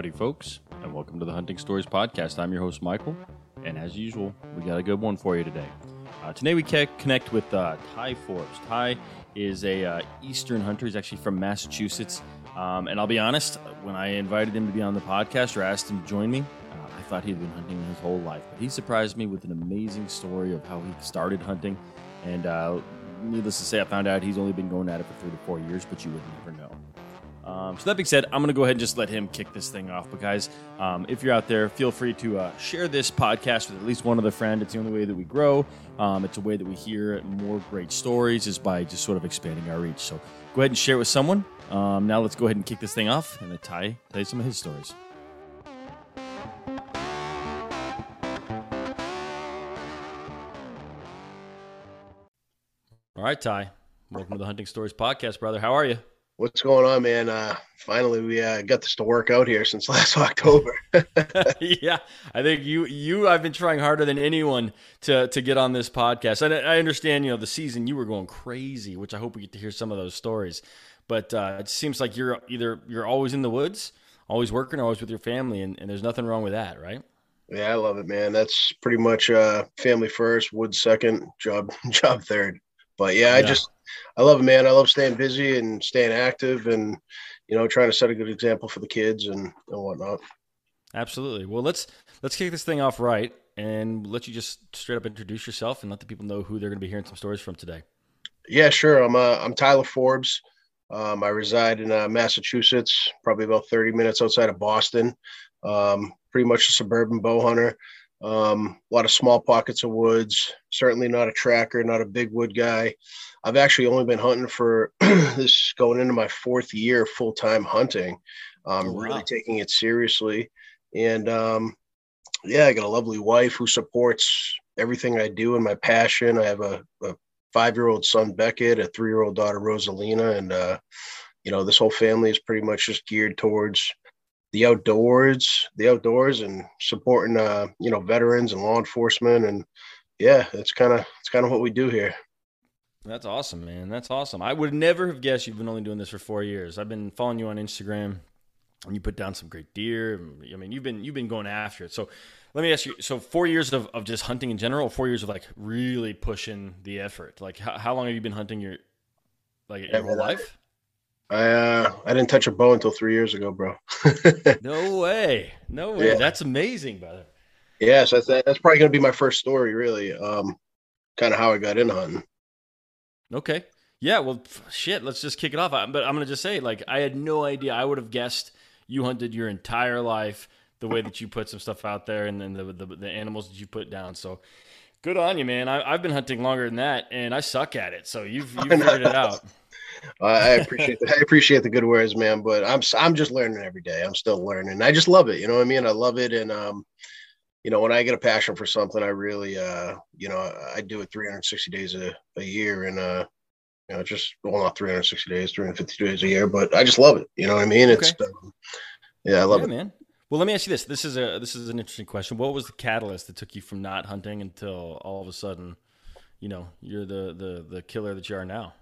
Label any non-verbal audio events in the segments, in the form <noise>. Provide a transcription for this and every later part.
Howdy, folks, and welcome to the Hunting Stories Podcast. I'm your host, Michael, and as usual, we got a good one for you today. Uh, today, we connect with uh, Ty Forbes. Ty is a uh, Eastern hunter. He's actually from Massachusetts. Um, and I'll be honest, when I invited him to be on the podcast or asked him to join me, uh, I thought he'd been hunting his whole life. But he surprised me with an amazing story of how he started hunting. And uh, needless to say, I found out he's only been going at it for three to four years, but you would never know. Um, so that being said, I'm going to go ahead and just let him kick this thing off. But guys, um, if you're out there, feel free to uh, share this podcast with at least one other friend. It's the only way that we grow. Um, it's a way that we hear more great stories is by just sort of expanding our reach. So go ahead and share it with someone. Um, now let's go ahead and kick this thing off and let Ty tell you some of his stories. All right, Ty. Welcome to the Hunting Stories Podcast, brother. How are you? What's going on, man? Uh, finally, we uh, got this to work out here since <laughs> last October. <laughs> yeah, I think you you I've been trying harder than anyone to to get on this podcast. And I understand, you know, the season you were going crazy, which I hope we get to hear some of those stories. But uh, it seems like you're either you're always in the woods, always working, always with your family, and, and there's nothing wrong with that, right? Yeah, I love it, man. That's pretty much uh, family first, woods second, job <laughs> job third. But yeah, I just I love it, man. I love staying busy and staying active and, you know, trying to set a good example for the kids and, and whatnot. Absolutely. Well, let's let's kick this thing off right and let you just straight up introduce yourself and let the people know who they're going to be hearing some stories from today. Yeah, sure. I'm uh, I'm Tyler Forbes. Um, I reside in uh, Massachusetts, probably about 30 minutes outside of Boston. Um, pretty much a suburban bow hunter. Um, a lot of small pockets of woods. Certainly not a tracker, not a big wood guy. I've actually only been hunting for <clears throat> this going into my fourth year full time hunting. I'm oh, wow. really taking it seriously, and um, yeah, I got a lovely wife who supports everything I do and my passion. I have a, a five year old son Beckett, a three year old daughter Rosalina, and uh, you know this whole family is pretty much just geared towards the outdoors, the outdoors, and supporting uh, you know veterans and law enforcement, and yeah, it's kind of it's kind of what we do here. That's awesome, man. That's awesome. I would never have guessed you've been only doing this for four years. I've been following you on Instagram, and you put down some great deer. I mean, you've been you've been going after it. So, let me ask you: so four years of, of just hunting in general, or four years of like really pushing the effort? Like, how, how long have you been hunting your like your whole life? I uh, I didn't touch a bow until three years ago, bro. <laughs> no way, no way. Yeah. That's amazing, brother. Yes, that's that's probably gonna be my first story, really. Um, kind of how I got into hunting. Okay. Yeah. Well, shit. Let's just kick it off. But I'm gonna just say, like, I had no idea. I would have guessed you hunted your entire life the way that you put some stuff out there, and then the the, the animals that you put down. So, good on you, man. I, have been hunting longer than that, and I suck at it. So you've you <laughs> figured it out. I appreciate that. I appreciate the good words, man. But I'm I'm just learning every day. I'm still learning. I just love it. You know what I mean? I love it, and um, you know, when I get a passion for something, I really, uh, you know, I do it 360 days a, a year, and uh, you know, just well, not 360 days, 350 days a year, but I just love it. You know what I mean? Okay. It's, um, yeah, I love yeah, it, man. Well, let me ask you this. This is a this is an interesting question. What was the catalyst that took you from not hunting until all of a sudden, you know, you're the the the killer that you are now?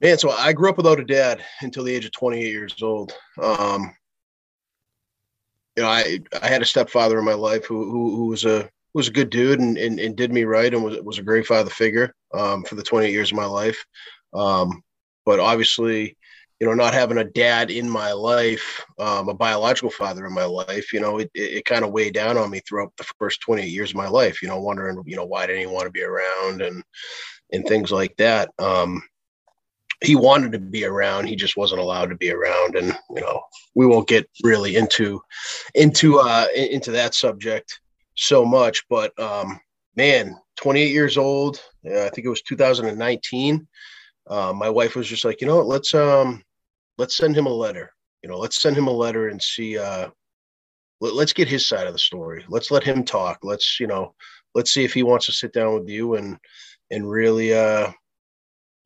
Man, so I grew up without a dad until the age of 28 years old. Um, you know, I I had a stepfather in my life who who, who was a was a good dude and, and, and did me right and was was a great father figure um, for the 28 years of my life. Um, but obviously, you know, not having a dad in my life, um, a biological father in my life, you know, it, it, it kind of weighed down on me throughout the first 28 years of my life, you know, wondering, you know, why didn't he want to be around and, and things like that. Um, he wanted to be around he just wasn't allowed to be around and you know we won't get really into into uh into that subject so much but um man 28 years old uh, i think it was 2019 uh, my wife was just like you know let's um let's send him a letter you know let's send him a letter and see uh let, let's get his side of the story let's let him talk let's you know let's see if he wants to sit down with you and and really uh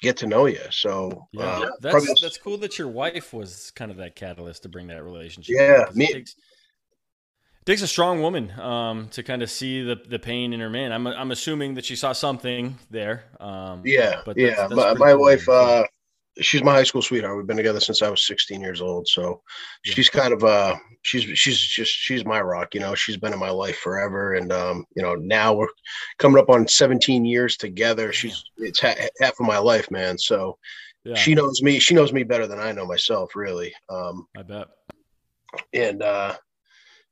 get to know you. So yeah, uh, that's probably... that's cool that your wife was kind of that catalyst to bring that relationship. Yeah, me. It takes, it takes, a strong woman um, to kind of see the, the pain in her man. I'm I'm assuming that she saw something there. Um, yeah, but that's, yeah. That's my, my cool, wife, uh, she's my high school sweetheart. We've been together since I was 16 years old. So she's kind of uh she's she's just she's my rock, you know. She's been in my life forever and um you know, now we're coming up on 17 years together. She's it's ha- half of my life, man. So yeah. she knows me. She knows me better than I know myself, really. Um I bet. And uh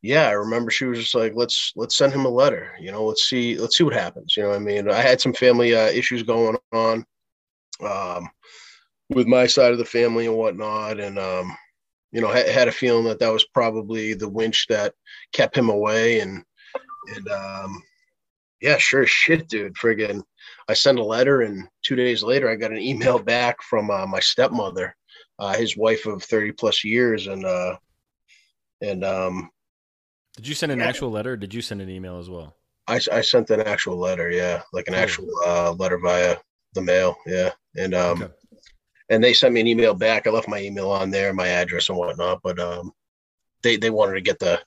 yeah, I remember she was just like, let's let's send him a letter. You know, let's see let's see what happens. You know, I mean, I had some family uh, issues going on. Um, with my side of the family and whatnot. And, um, you know, I had a feeling that that was probably the winch that kept him away. And, and, um, yeah, sure shit, dude. Friggin', I sent a letter, and two days later, I got an email <laughs> back from uh, my stepmother, uh, his wife of 30 plus years. And, uh, and, um, did you send an yeah. actual letter? did you send an email as well? I, I sent an actual letter. Yeah. Like an actual, uh, letter via the mail. Yeah. And, um, okay and they sent me an email back. I left my email on there, my address and whatnot, but um, they they wanted to get the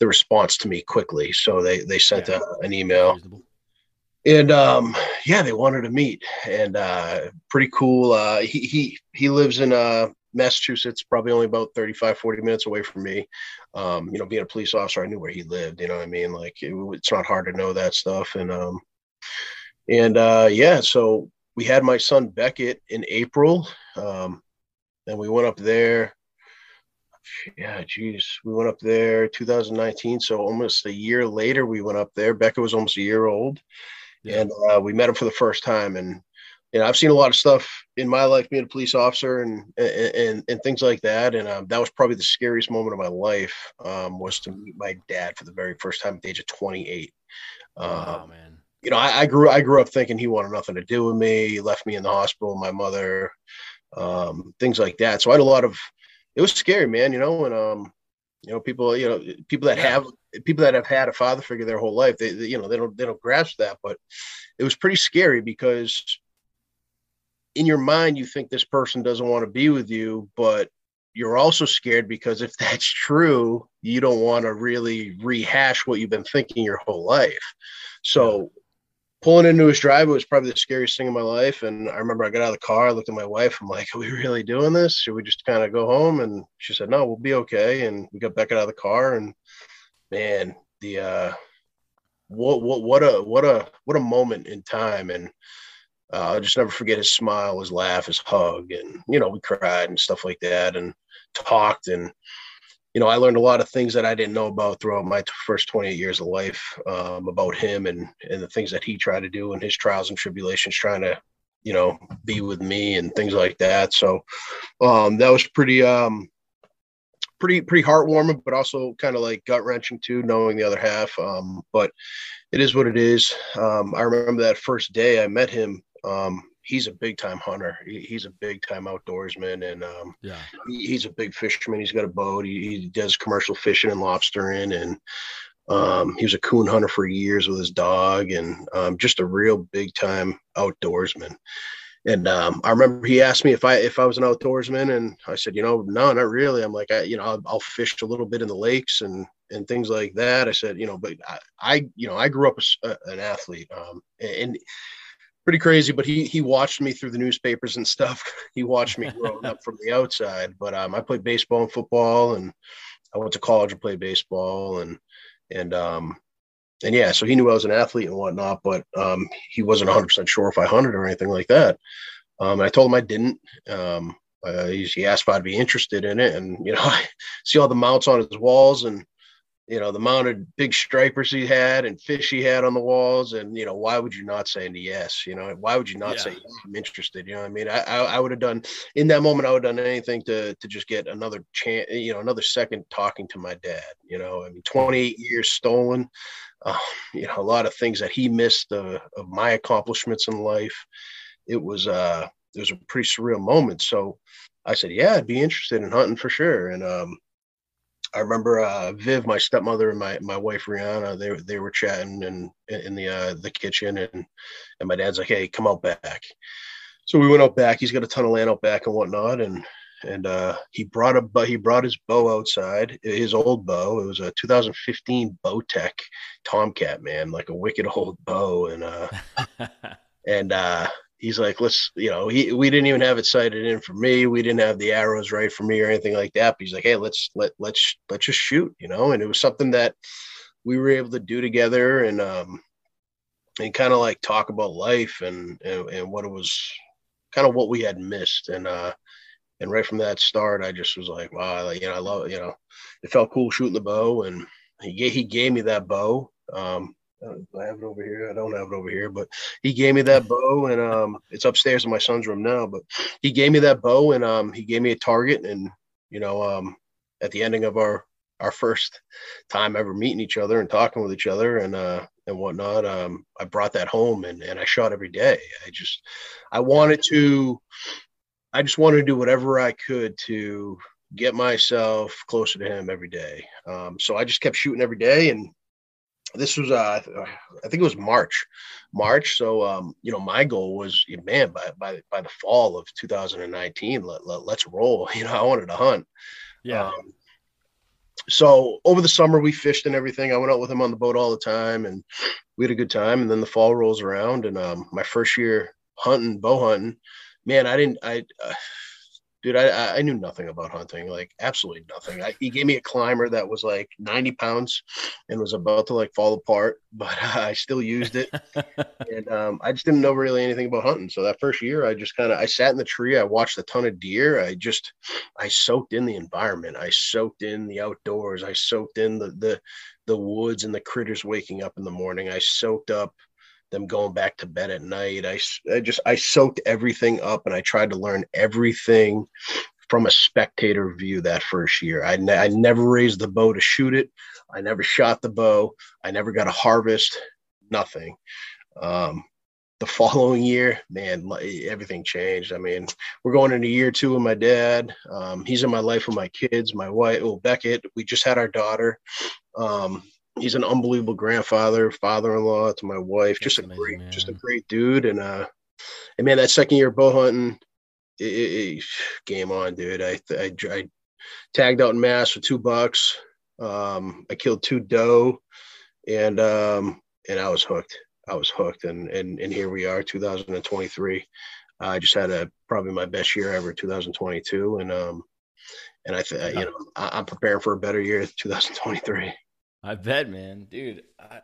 the response to me quickly, so they they sent yeah. a, an email. And um, yeah, they wanted to meet, and uh, pretty cool. Uh, he he he lives in uh, Massachusetts, probably only about 35, 40 minutes away from me. Um, you know, being a police officer, I knew where he lived. You know what I mean? Like it, it's not hard to know that stuff. And um, and uh, yeah, so we had my son Beckett in April, um, and we went up there. Yeah, geez, we went up there 2019. So almost a year later, we went up there. Beckett was almost a year old, yeah. and uh, we met him for the first time. And you know, I've seen a lot of stuff in my life being a police officer and and and, and things like that. And um, that was probably the scariest moment of my life um, was to meet my dad for the very first time at the age of 28. oh um, man you know, I, I, grew I grew up thinking he wanted nothing to do with me. He left me in the hospital, my mother, um, things like that. So I had a lot of it was scary, man, you know, and um, you know, people, you know, people that have people that have had a father figure their whole life, they, they you know, they don't they don't grasp that, but it was pretty scary because in your mind you think this person doesn't want to be with you, but you're also scared because if <laughs> that's true, you don't want to really rehash what you've been thinking your whole life. So pulling into his driveway was probably the scariest thing in my life. And I remember I got out of the car, I looked at my wife, I'm like, are we really doing this? Should we just kind of go home? And she said, no, we'll be okay. And we got back out of the car and man, the, uh, what, what, what a, what a, what a moment in time. And, uh, I'll just never forget his smile, his laugh, his hug. And, you know, we cried and stuff like that and talked and, you know, I learned a lot of things that I didn't know about throughout my first 28 years of life um, about him and and the things that he tried to do and his trials and tribulations, trying to, you know, be with me and things like that. So um, that was pretty um, pretty pretty heartwarming, but also kind of like gut wrenching too, knowing the other half. Um, but it is what it is. Um, I remember that first day I met him. Um, he's a big time hunter. He, he's a big time outdoorsman, and um, yeah, he, he's a big fisherman. He's got a boat. He, he does commercial fishing and lobstering, and um, he was a coon hunter for years with his dog, and um, just a real big time outdoorsman. And um, I remember he asked me if I if I was an outdoorsman, and I said, you know, no, not really. I'm like, I, you know, I'll, I'll fish a little bit in the lakes and and things like that. I said, you know, but I, I you know, I grew up a, an athlete, um, and pretty crazy. But he he watched me through the newspapers and stuff. <laughs> He watched me growing up from the outside. But um, I played baseball and football, and I went to college and played baseball, and and um, and yeah, so he knew I was an athlete and whatnot, but um, he wasn't 100 percent sure if I hunted or anything like that. Um, and I told him I didn't. Um, uh, he, he asked if I'd be interested in it, and you know, <laughs> I see all the mounts on his walls, and you know the mounted big stripers he had and fish he had on the walls and you know why would you not say yes you know? Why would you not yeah. say yes, i'm interested you know i mean? I, I, I would have done in that moment i would have done anything to to just get another chance you know another second talking to my dad you know? I mean 28 years stolen uh, you know a lot of things that he missed uh, of my accomplishments in life. It was uh it was a pretty surreal moment. So i said yeah i'd be interested in hunting for sure and um I remember uh, Viv, my stepmother, and my my wife Rihanna. They they were chatting in in the uh, the kitchen, and and my dad's like, "Hey, come out back." So we went out back. He's got a ton of land out back and whatnot, and and uh, he brought a but he brought his bow outside, his old bow. It was a 2015 Bowtech Tomcat, man, like a wicked old bow, and uh, <laughs> and uh, he's like, let's, you know, he we didn't even have it sighted in for me. We didn't have the arrows right for me or anything like that. But he's like, hey, let's let let's let's just shoot, you know. And it was something that we were able to do together and um and kind of like talk about life and, and and what it was kind of what we had missed. And uh and right from that start, I just was like, wow, like, you know, I love, you know, it felt cool shooting the bow, and he he gave me that bow. Um, I have it over here. I don't have it over here, but he gave me that bow, and um, it's upstairs in my son's room now. But he gave me that bow, and um, he gave me a target, and you know, um, at the ending of our our first time ever meeting each other and talking with each other, and uh, and whatnot, um, I brought that home, and and I shot every day. I just I wanted to, I just wanted to do whatever I could to get myself closer to him every day. Um, so I just kept shooting every day, and this was uh, I think it was March, March. So um, you know, my goal was, man, by by by the fall of 2019, let, let let's roll. <laughs> You know, I wanted to hunt. Yeah. Um, so over the summer we fished and everything. I went out with him on the boat all the time, and we had a good time. And then the fall rolls around, and um, my first year hunting, bow hunting, man, I didn't. I uh, dude, I, I knew nothing about hunting, like absolutely nothing. I, he gave me a climber that was like 90 pounds and was about to like fall apart, <laughs> but I still used it. <laughs> and um, I just didn't know really anything about hunting. So that first year, I just kind of, I sat in the tree. I watched a ton of deer. I just, I soaked in the environment. I soaked in the outdoors. I soaked in the, the, the woods and the critters waking up in the morning. I soaked up them going back to bed at night. I, I just I soaked everything up and I tried to learn everything from a spectator view that first year. I, ne- I never raised the bow to shoot it. I never shot the bow. I never got a harvest. Nothing. Um, the <laughs> following year, man, everything changed. I mean, we're going into year two with my dad. Um, he's in my life with my kids, my wife, oh Beckett. We just had our daughter. Um, he's an unbelievable grandfather, father-in-law to my wife. That's just a amazing, great, man. just a great dude. And uh, and man, that second year bow hunting, it, it, game on, dude. I, I, I tagged out in Mass for two bucks. Um, I killed two doe, and um, and I was hooked. I was hooked, and and and here we are, 2023. I just had a probably my best year ever, 2022, and um, and I think you know I, am preparing for a better year, 2023. I bet, man, dude. I,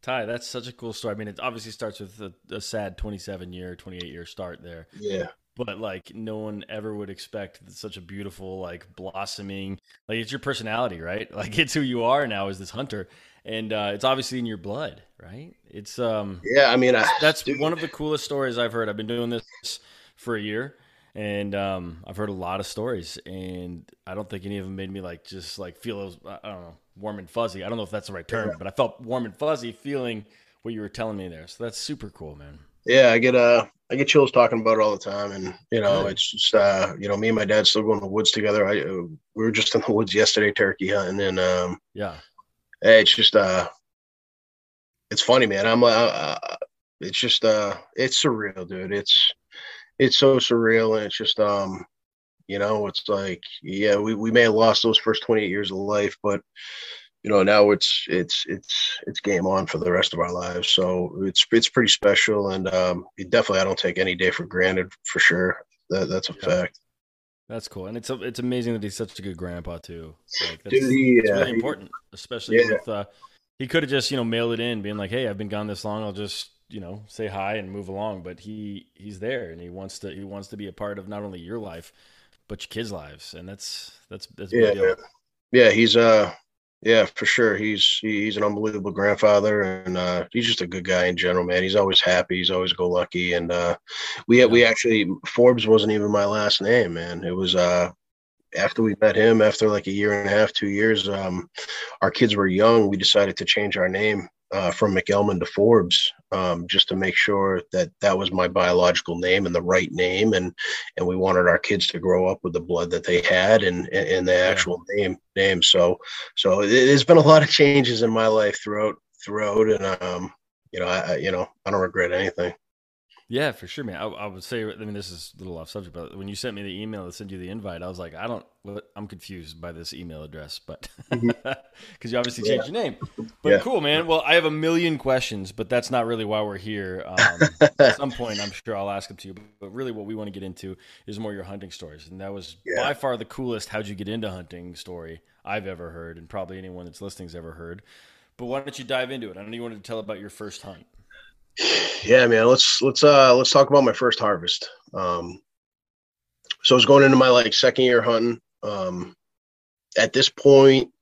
Ty, that's such a cool story. I mean, it obviously starts with a, a sad 27 year, 28 year start there. Yeah. But like, no one ever would expect such a beautiful, like, blossoming. Like, it's your personality, right? <laughs> Like, it's who you are now as this hunter, and uh, it's obviously in your blood, right? It's um. Yeah, I mean, I, that's dude. one of the coolest stories I've heard. I've been doing this for a year and um, I've heard a lot of stories, and I don't think any of them made me like just like feel I don't know warm and fuzzy. I don't know if that's the right term, but I felt warm and fuzzy feeling what you were telling me there. So that's super cool, man. Yeah, I get uh I get chills talking about it all the time, and you know it's just uh you know me and my dad still go in the woods together. I uh, we were just in the woods yesterday turkey hunting, and um yeah, it's just uh it's funny, man. I'm uh, uh it's just uh it's surreal, dude. It's it's so surreal and it's just um you know it's like yeah we, we may have lost those first 28 years of life but you know now it's it's it's it's game on for the rest of our lives so it's it's pretty special and um definitely i don't take any day for granted for sure that, that's a yeah. fact that's cool and it's it's amazing that he's such a good grandpa too like that's, Dude, he, that's really important especially yeah. with uh he could have just you know mailed it in being like hey i've been gone this long i'll just you know say hi and move along but he he's there and he wants to he wants to be a part of not only your life but your kids lives. And that's that's that's yeah yeah. He's uh yeah for sure. He's he's an unbelievable grandfather and uh he's just a good guy in general man. He's always happy. He's always go lucky and uh we yeah. we actually forbes wasn't even my last name man. It was uh after we met him after like a year and a half two years um our kids were young we decided to change our name uh, from McElman to Forbes, um, just to make sure that that was my biological name and the right name, and and we wanted our kids to grow up with the blood that they had and and the actual yeah. name name. So so it, there's been a lot of changes in my life throughout throughout, and um, you know I you know I don't regret anything. Yeah, for sure, man. I, I, would say, I mean, this is a little off subject, but when you sent me the email that sent you the invite, I was like, I don't, I'm confused by this email address, but because mm-hmm. <laughs> you obviously changed yeah. your name. But yeah. cool, man. Well, I have a million questions, but that's not really why we're here. Um, at some <laughs> point, I'm sure I'll ask them to you. But really, what we want to get into is more your hunting stories, and that was yeah. by far the coolest "How'd you get into hunting?" story I've ever heard, and probably anyone that's listening's ever heard. But why don't you dive into it? I know you wanted to tell about your first hunt. Yeah, man. Let's let's uh let's talk about my first harvest. Um, so I was going into my like second year hunting. Um, at this point,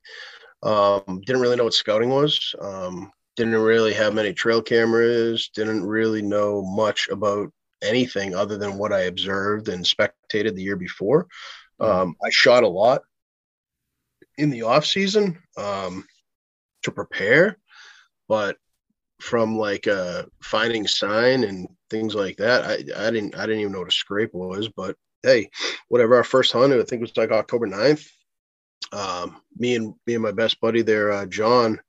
um, didn't really know what scouting was. Um, didn't really have many trail cameras. Didn't really know much about anything other than what I observed and spectated the year before. Hmm. Um, I shot a lot in the off season um, to prepare, but from like uh finding sign and things like that. I I didn't I didn't even know what a scrape was, but hey, whatever. Our first hunt, I think it was like October 9th. Um, me and me and my best buddy there, uh, John,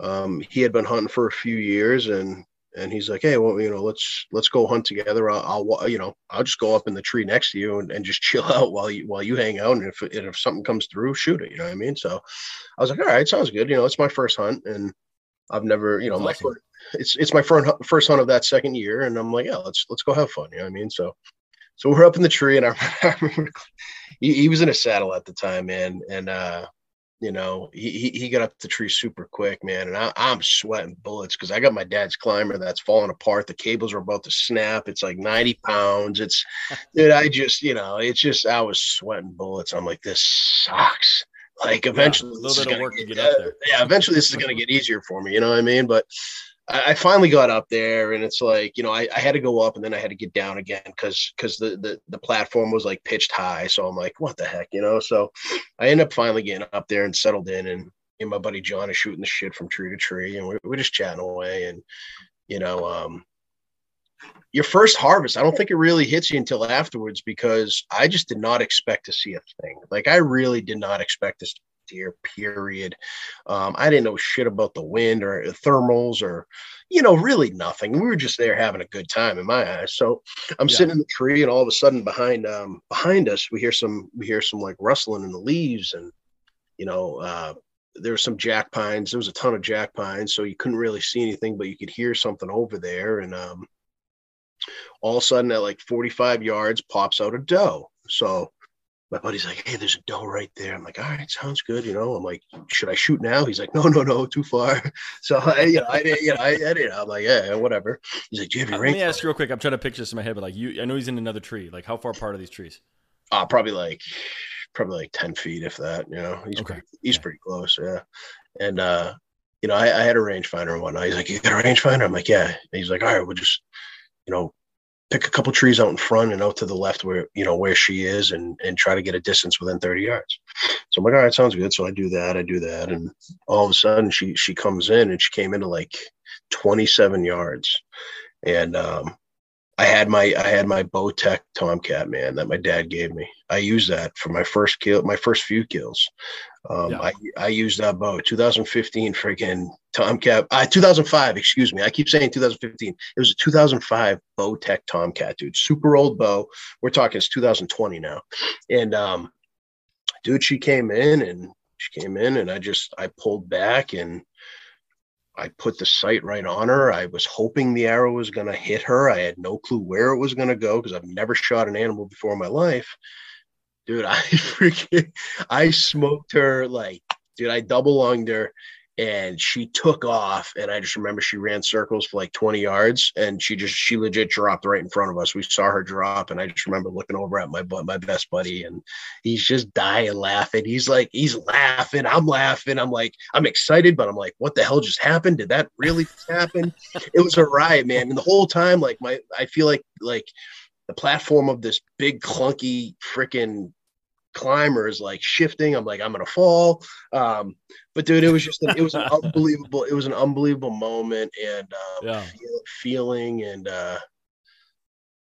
um, he had been hunting for a few years and and he's like, hey, well, you know, let's let's go hunt together. I'll, I'll you know, I'll just go up in the tree next to you and, and just <laughs> chill out while you while you hang out. And if and if something comes through, shoot it. You know what I mean? So I was like, all right, sounds good. You know, it's my first hunt, and I've never, you know, my first, it's it's my first first hunt of that second year, and I'm like, yeah, let's let's go have fun. You know what I mean? So so we're up in the tree, and I, I <laughs> remember he, he, was in a saddle at the time, man, and uh, you know, he he got up the tree super quick, man, and I, I'm sweating bullets because I got my dad's climber that's falling apart. The cables are about to snap. It's like 90 pounds. It's, dude, I just, you know, it's just I was sweating bullets. I'm like, this sucks like eventually, yeah, a little bit of work get, to get up there. yeah, eventually this is going to get easier for me. You know what I mean? But I, I finally got up there, and it's like you know I, I, had to go up, and then I had to get down again because because the, the the platform was like pitched high. So I'm like, what the heck, you know? So I end up finally getting up there and settled in, and, and my buddy John is shooting the shit from tree to tree, and we're, we're just chatting away, and you know, um, your first harvest, I don't think it really hits you until afterwards because I just did not expect to see a thing. Like I really did not expect this deer. Period. Um, I didn't know shit about the wind or thermals or, you know, really nothing. We were just there having a good time in my eyes. So I'm yeah. sitting in the tree, and all of a sudden behind um, behind us, we hear some we hear some like rustling in the leaves, and you know. Uh, there were some jack pines. There was a ton of jack pines, so you couldn't really see anything, but you could hear something over there. And um, all of a sudden, at like 45 yards, pops out a doe. So my buddy's like, "Hey, there's a doe right there." I'm like, "All right, sounds good." You know, I'm like, "Should I shoot now?" He's like, "No, no, no, too far." <laughs> So I, you know, I, you know, I, I did. I'm like, "Yeah, whatever." He's like, "Do you have your Let me ask you real quick. I'm trying to picture this in my head, but like, you, I know he's in another tree. Like, how far apart are these trees? Uh, probably like, probably like 10 feet, if that. You know, he's okay. pretty, he's pretty close. Yeah, and uh, you know, I, I had a rangefinder and whatnot. He's like, "You got a rangefinder?" I'm like, "Yeah." And he's like, "All right, we'll just, you know, pick a couple trees out in front and out to the left where you know where she is and and try to get a distance within 30 yards. So i'm like all right sounds good. So i do that i do that and all of a sudden she she comes in and she came into like 27 yards. And um I had my I had my Bowtech Tomcat man that my dad gave me. I used that for my first kill, my first few kills. Um, yeah. I I used that bow 2015 freaking Tomcat. Uh, 2005, excuse me. I keep saying 2015. It was a 2005 Bowtech Tomcat, dude. Super old bow. We're talking it's 2020 now, and um, dude, she came in and she came in and I just I pulled back and I put the sight right on her. I was hoping the arrow was going to hit her. I had no clue where it was going to go because I've never shot an animal before in my life. Dude, <laughs> I freaking I smoked her like, dude, I double lunged her and she took off and i just remember she ran circles for like 20 yards and she just she legit dropped right in front of us. We saw her drop and i just remember looking over at my my best buddy and he's just dying laughing. He's like he's laughing i'm laughing. I'm like i'm excited but i'm like what the hell just happened? Did that really happen? It was a riot man. And the whole time like my i feel like like the platform of this big clunky freaking climbers like shifting. I'm like, I'm gonna fall. Um, but dude, it was just an, it was an <laughs> unbelievable, it was an unbelievable moment and um, yeah. feel, feeling and uh,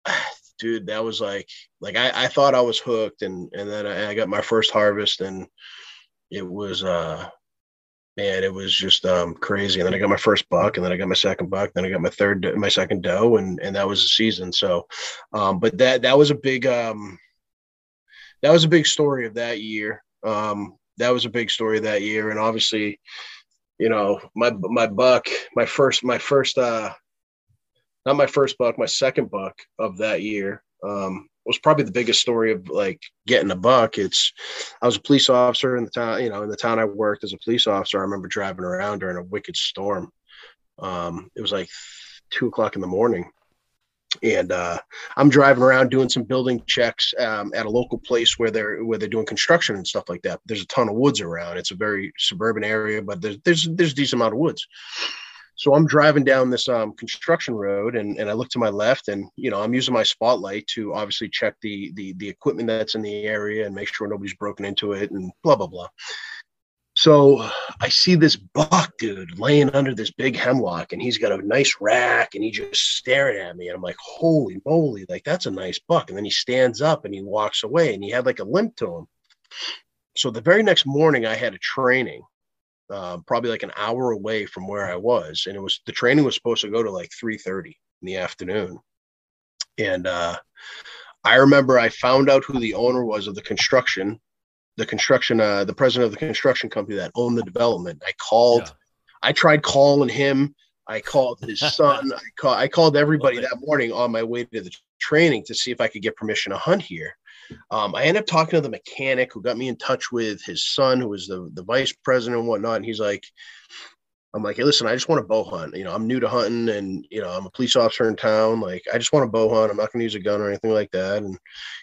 <sighs> dude, that was like like I, I thought I was hooked and and then I, I got my first harvest and it was uh man, it was just um, crazy. And then I got my first buck, and then I got my second buck, then I got my third, my second doe, and and that was the season. So, um, but that that was a big um, that was a big story of that year. Um, that was a big story of that year, and obviously, you know, my my buck, my first my first uh, not my first buck, my second buck of that year. Um, was probably the biggest story of like getting a buck. It's I was a police officer in the town, you know, in the town I worked as a police officer. I remember driving around during a wicked storm. Um, it was like two o'clock in the morning. And uh, I'm driving around doing some building checks um, at a local place where they're where they're doing construction and stuff like that. There's a ton of woods around. It's a very suburban area, but there's there's there's a decent amount of woods so I'm driving down this um, construction road and, and I look to my left and, you know, I'm using my spotlight to obviously check the, the, the equipment that's in the area and make sure nobody's broken into it and blah, blah, blah. So I see this buck dude laying under this big hemlock and he's got a nice rack and he just staring at me. And I'm like, holy moly, like that's a nice buck. And then he stands up and he walks away and he had like a limp to him. So the very next morning I had a training uh, probably like an hour away from where I was, and it was the training was supposed to go to like three thirty in the afternoon, and uh, I remember I found out who the owner was of the construction, the construction, uh, the president of the construction company that owned the development. I called, yeah. I tried calling him. I called his <laughs> son. I, call, I called everybody that morning on my way to the training to see if I could get permission to hunt here. Um, I ended up talking to the mechanic who got me in touch with his son, who was the, the vice president and whatnot. And he's like, I'm like, hey, listen, I just want to bow hunt. You know, I'm new to hunting and, you know, I'm a police officer in town. Like, I just want to bow hunt. I'm not going to use a gun or anything like that. And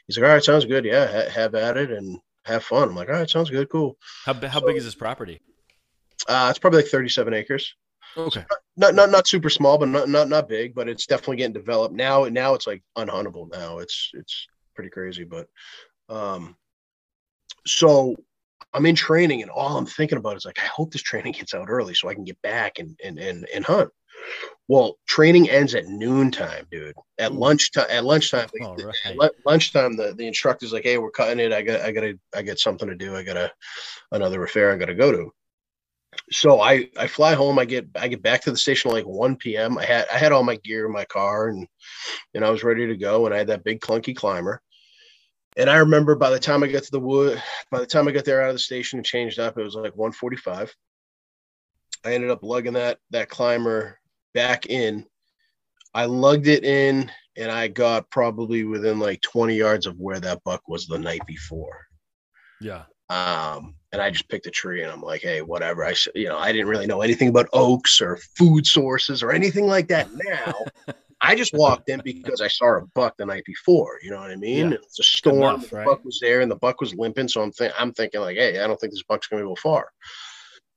he's like, all right, sounds good. Yeah, ha- have at it and have fun. I'm like, all right, sounds good. Cool. How, how so, big is this property? Uh, it's probably like 37 acres. Okay. Not, not not super small, but not not not big. But it's definitely getting developed now. Now it's like unhuntable. Now it's it's pretty crazy. But um, so I'm in training, and all I'm thinking about is like, I hope this training gets out early so I can get back and and and, and hunt. Well, training ends at noontime, dude. At lunchtime, at lunchtime, oh, right. at lunchtime, the, the instructor's like, "Hey, we're cutting it. I got, I got to, I got something to do. I got a another affair I got to go to." So I, I fly home. I get, I get back to the station like 1 p.m. I had, I had all my gear in my car, and and I was ready to go. And I had that big clunky climber. And I remember by the time I got to the wood, by the time I got there out of the station and changed up, it was like 145. I ended up lugging that that climber back in. I lugged it in and I got probably within like 20 yards of where that buck was the night before. Yeah. Um, and I just picked a tree and I'm like, hey, whatever. I you know, I didn't really know anything about oaks or food sources or anything like that now. <laughs> I just walked in because I saw a buck the night before. You know what I mean? Yeah. It's a storm. Enough, the right? buck was there, and the buck was limping. So I'm th- I'm thinking like, hey, I don't think this buck's going to go far.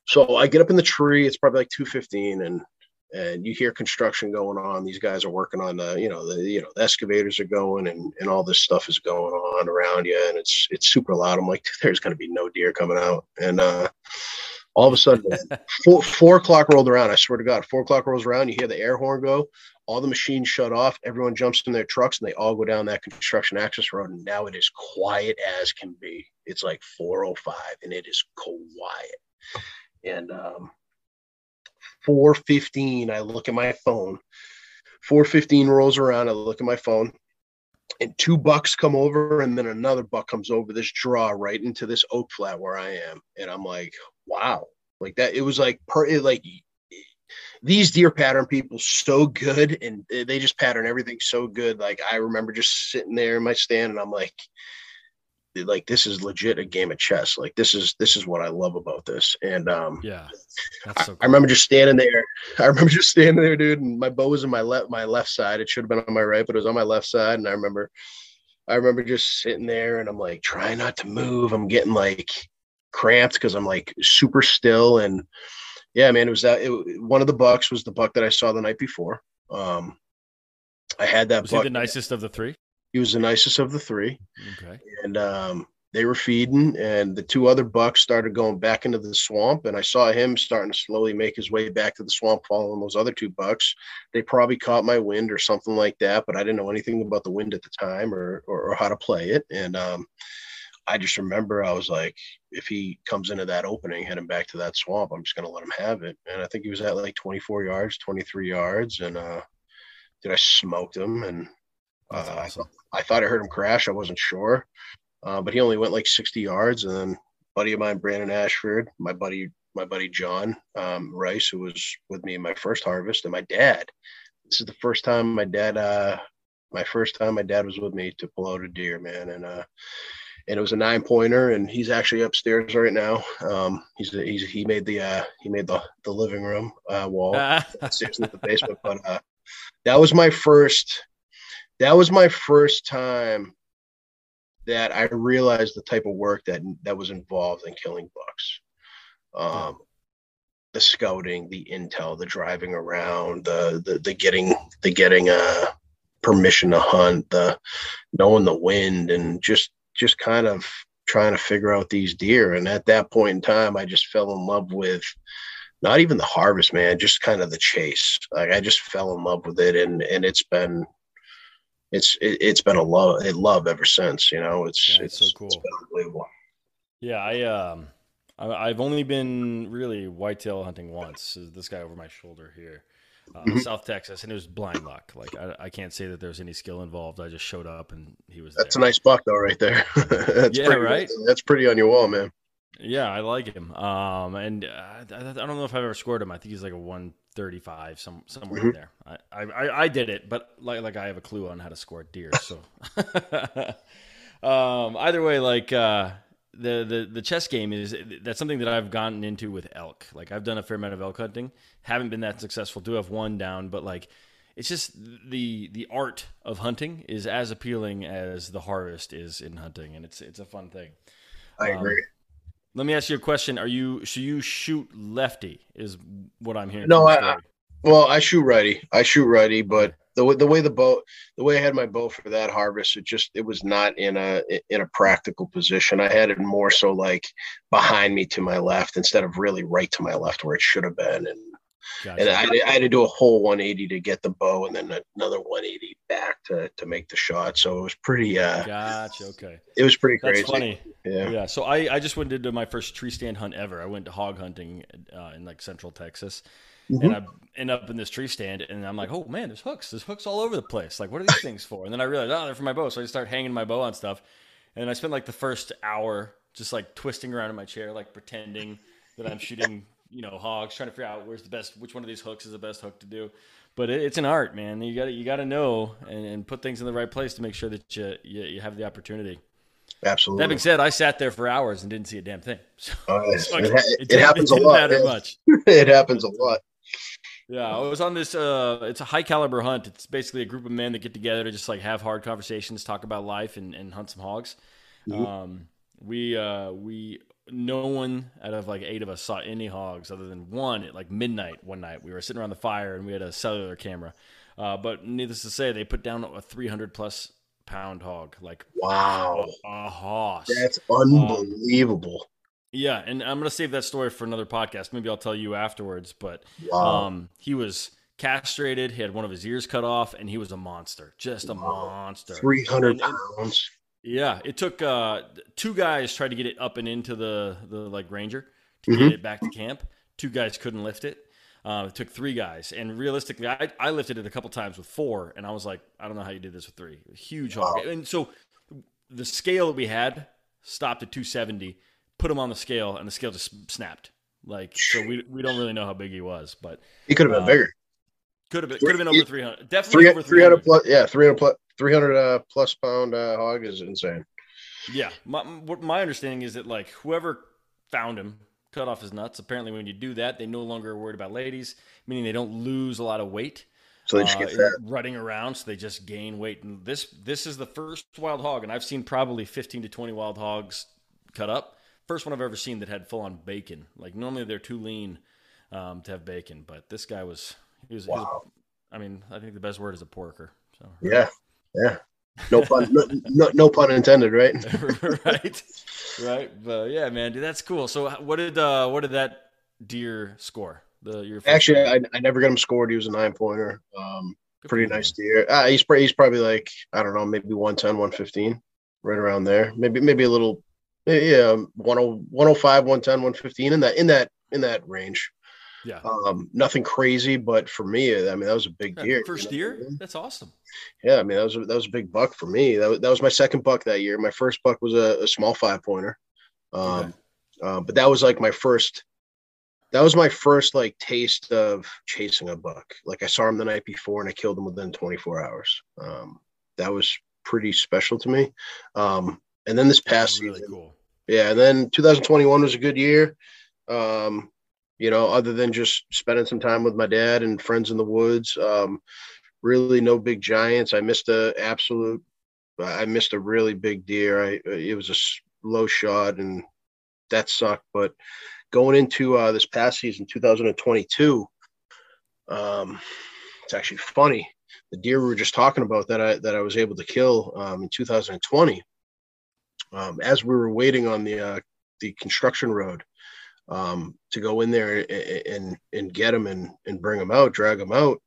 So I get up in the tree. It's probably like two fifteen, and and you hear construction going on. These guys are working on the, you know, the you know the excavators are going, and and all this stuff is going on around you, and it's it's super loud. I'm like, <laughs> there's going to be no deer coming out, and uh, all of a sudden, <laughs> four, four o'clock rolled around. I swear to God, four o'clock rolls around. You hear the air horn go all the machines shut off, everyone jumps in their trucks, and they all go down that construction access road. And now it is quiet as can be. It's like 405, and it is quiet. And um, 415, I look at my phone. 415 rolls around, I look at my phone, and two bucks come over, and then another buck comes over this draw right into this oak flat where I am. And I'm like, wow. Like that, it was like per like these deer pattern people so good and they just pattern everything so good. Like I remember just sitting there in my stand and I'm like, like this is legit a game of chess. Like this is this is what I love about this. And um yeah, so cool. I, I, remember just standing there. <laughs> I remember just standing there, dude, and my bow was in my left my left side. It should have been on my right, but it was on my left side. And I remember I remember just sitting there and I'm like trying not to move. I'm getting like cramped because I'm like super still and yeah, man, it was that. It, one of the bucks was the buck that I saw the night before. Um, I had that. Was buck. he the nicest of the three? He was the nicest of the three. Okay. And um, they were feeding, and the two other bucks started going back into the swamp, and I saw him starting to slowly make his way back to the swamp, following those other two bucks. They probably caught my wind or something like that, but I didn't know anything about the wind at the time or or, or how to play it, and um, I just remember I was like, if he comes into that opening head him back to that swamp, I'm just going to let him have it. And I think he was at like 24 yards, 23 yards, and uh, did I smoked him and uh, awesome. I, I, thought I heard him crash. I wasn't sure, uh, but he only went like 60 yards. And then buddy of mine, Brandon Ashford, my buddy, my buddy John um, Rice, who was with me in my first harvest, and my dad. This is the first time my dad, uh, my first time my dad was with me to pull out a deer, man, and uh, and it was a nine pointer, and he's actually upstairs right now. Um, he's, he's he made the uh, he made the the living room uh, wall <laughs> upstairs in the basement, but uh, that was my first that was my first time that I realized the type of work that that was involved in killing bucks. Um, the scouting, the intel, the driving around, the the, the getting the getting uh permission to hunt, the knowing the wind, and just just kind of trying to figure out these deer. And at that point in time, I just fell in love with not even the harvest, man, just kind of the chase. Like I just fell in love with it, and and it's been it's it, has been a love a love ever since. You know, it's yeah, it's, it's, so cool, it's unbelievable. Yeah, I um, I, have only been really whitetail hunting once. This guy over my shoulder here. Uh, mm-hmm. South Texas, and it was blind luck. Like I, I, can't say that there was any skill involved. I just showed up and he was. That's there. a nice buck, though, right there. <laughs> that's yeah, pretty, right. That's pretty on your wall, man. Yeah, I like him. Um, and uh, I, I, don't know if I've ever scored him. I think he's like a one thirty five, some somewhere mm-hmm. in there. I, I I did it, but like like I have a clue on how to score deer. So, <laughs> um, either way, like uh, the the the chess game is that's something that I've gotten into with elk. Like I've done a fair amount of elk hunting. Haven't been that successful. Do have one down, but like it's just the the art of hunting is as appealing as the harvest is in hunting, and it's it's a fun thing. I agree. Um, let me ask you a question. Are you should you shoot lefty? Is what I'm hearing. No, I, well, I shoot righty. I shoot righty, but the way the way the bow the way I had my bow for that harvest, it just it was not in a in a practical position. I had it more so like behind me to my left instead of really right to my left where it should have been, and Gotcha. And I, I, had to do a whole 180 to get the bow, and then another 180 back to to make the shot. So it was pretty. Uh, gotcha. Okay. It was pretty That's crazy. funny. Yeah. Yeah. So I I just went into my first tree stand hunt ever. I went to hog hunting uh, in like Central Texas. Mm-hmm. And I end up in this tree stand, and I'm like, "Oh man, there's hooks! There's hooks all over the place. Like, what are these things for?" And then I realized, "Oh, they're for my bow." So I just start hanging my bow on stuff, and I spent like the first hour just like twisting around in my chair, like pretending that I'm shooting you know hogs, trying to figure out where's the best, which one of these hooks is the best hook to do. But it, it's an art, man. You got you got to know and, and, put things in the right place to make sure that you, you, you have the opportunity. Absolutely. That being said, I sat there for hours and didn't see a damn thing. <laughs> So, uh, so it, it, it, happens a lot. much. <laughs> it happens a lot. Yeah, I was on this. Uh, it's a high caliber hunt. It's basically a group of men that get together to just like have hard conversations, talk about life, and, and hunt some hogs. Mm-hmm. Um, we uh, we no one out of like eight of us saw any hogs other than one at like midnight one night. We were sitting around the fire and we had a cellular camera. Uh, but needless to say, they put down a 300 plus pound hog. Like wow, a, a hoss. That's unbelievable. Um, yeah, and I'm gonna save that story for another podcast. Maybe I'll tell you afterwards. But wow. um, he was castrated. He had one of his ears cut off, and he was a monster, just a wow. monster. Three hundred pounds. Yeah, it took uh, two guys tried to get it up and into the the like Ranger to mm-hmm. get it back to camp. Two guys couldn't lift it. Uh, it took three guys, and realistically, I, I lifted it a couple times with four, and I was like, I don't know how you did this with three. Huge wow. hog, and so the scale that we had stopped at 270. Put him on the scale, and the scale just snapped. Like so, we we don't really know how big he was, but he could have been uh, bigger. Could have been could have been over 300. Definitely over 300. 300 plus, yeah, 300 plus, 300 uh, plus pound uh, hog is insane. Yeah, my my understanding is that like whoever found him cut off his nuts. Apparently, when you do that, they no longer are worried about ladies, meaning they don't lose a lot of weight. So they just get uh, running around, so they just gain weight. And this this is the first wild hog, and I've seen probably fifteen to twenty wild hogs cut up. First one I've ever seen that had full on bacon. Like normally they're too lean um, to have bacon, but this guy was he was, wow. he was. I mean, I think the best word is a porker. So yeah, yeah. No pun, no, no, no, pun intended, right? <laughs> right, right. But yeah, man, dude, that's cool. So, what did uh, what did that deer score? The your actually, I, I never got him scored. He was a nine pointer. Um, pretty nice deer. Uh, he's he's probably like I don't know, maybe 110, 115, right around there. Maybe maybe a little yeah, 10, 105, 110, 115 in that in that in that range. Yeah. Um, nothing crazy, but for me, I mean, that was a big deer. First you know? deer? That's awesome. Yeah, I mean, that was a, that was a big buck for me. That was, that was my second buck that year. My first buck was a, a small five pointer. Um, uh, but that was like my first. That was my first like taste of chasing a buck. Like I saw him the night before and I killed him within 24 hours. Um, that was pretty special to me. Um, and then this past really season, cool. yeah, and then 2021 was a good year. Um, you know, other than just spending some time with my dad and friends in the woods. Um, really, no big giants. I missed a absolute. I missed a really big deer. I it was a low shot, and that sucked. But going into uh, this past season, 2022, um, it's actually funny. The deer we were just talking about that I that I was able to kill um, in 2020. Um, as we were waiting on the uh, the construction road, um, to go in there and and, get them and, and bring them out, drag them out.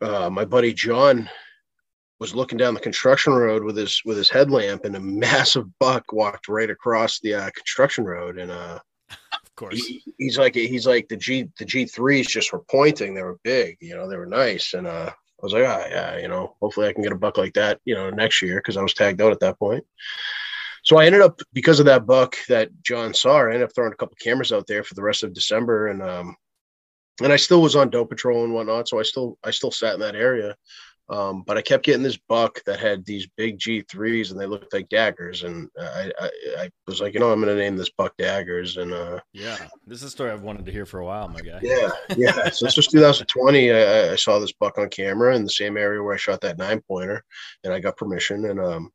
Uh, my buddy John was looking down the construction road with his with his headlamp, and a massive buck walked right across the uh, construction road. And uh, <laughs> of course, he, he's like he's like the G the G threes just were pointing. They were big, you know, they were nice. And uh, I was like, ah, yeah, you know, hopefully I can get a buck like that, you know, next year because I was tagged out at that point so I ended up because of that buck that John saw, I ended up throwing a couple cameras out there for the rest of December, and um, and I still was on doe patrol and whatnot, so I still I still sat in that area, um, but I kept getting this buck that had these big G threes and they looked like daggers, and I, I, I was like, you know, I'm gonna name this buck daggers, and uh, yeah, this is a story I've wanted to hear for a while, my guy. Yeah, yeah. so this was 2020. I, I saw this buck on camera in the same area where I shot that nine pointer, and I got permission, and um,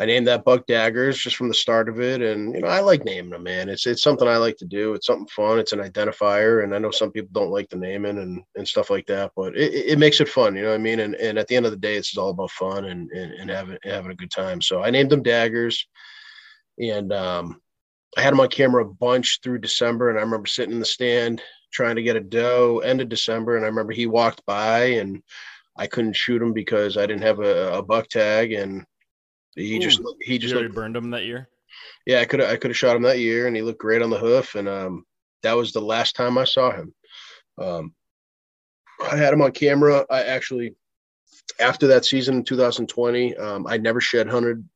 I named that buck daggers just from the start of it. And, you know, I like naming them, man. It's, it's something I like to do. It's something fun. It's an identifier. And I know some people don't like the naming and, and stuff like that, but it, it makes it fun. You know what I mean? And, and at the end of the day, it's all about fun and, and, and having, having a good time. So I named them daggers and, um, I had them on camera a bunch through December. And I remember sitting in the stand trying to get a doe end of December. And I remember he walked by and I couldn't shoot him because I didn't have a, a buck tag. And, he Ooh, just he just looked, burned him that year. Yeah, I could I could have shot him that year, and he looked great on the hoof. And um, that was the last time I saw him. Um, I had him on camera. I actually, after that season in 2020, um, I never shed hunted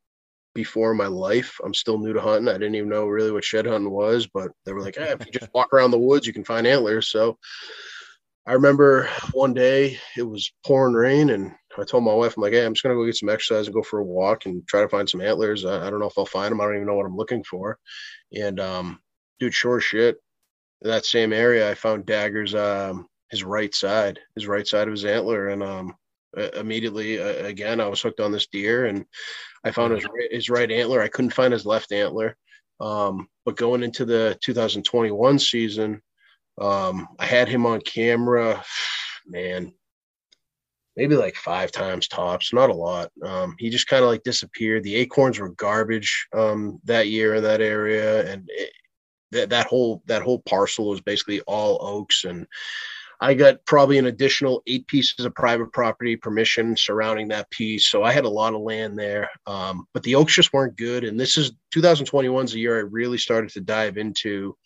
before in my life. I'm still new to hunting. I didn't even know really what shed hunting was, but they were like, hey, if you just walk around the woods, you can find antlers. So I remember one day it was pouring rain and I told my wife, I'm like, hey, I'm just gonna go get some exercise and go for a walk and try to find some antlers. I, I don't know if I'll find them. I don't even know what I'm looking for. And um, dude, sure shit, that same area, I found daggers. Um, his right side, his right side of his antler, and um, immediately uh, again, I was hooked on this deer, and I found his his right antler. I couldn't find his left antler. Um, but going into the 2021 season, um, I had him on camera, <sighs> man, maybe like five times tops, not a lot. Um, he just kind of like disappeared. The acorns were garbage um, that year in that area, and that that whole that whole parcel was basically all oaks. And I got probably an additional eight pieces of private property permission surrounding that piece, so I had a lot of land there. Um, but the oaks just weren't good. And this is 2021 is the year I really started to dive into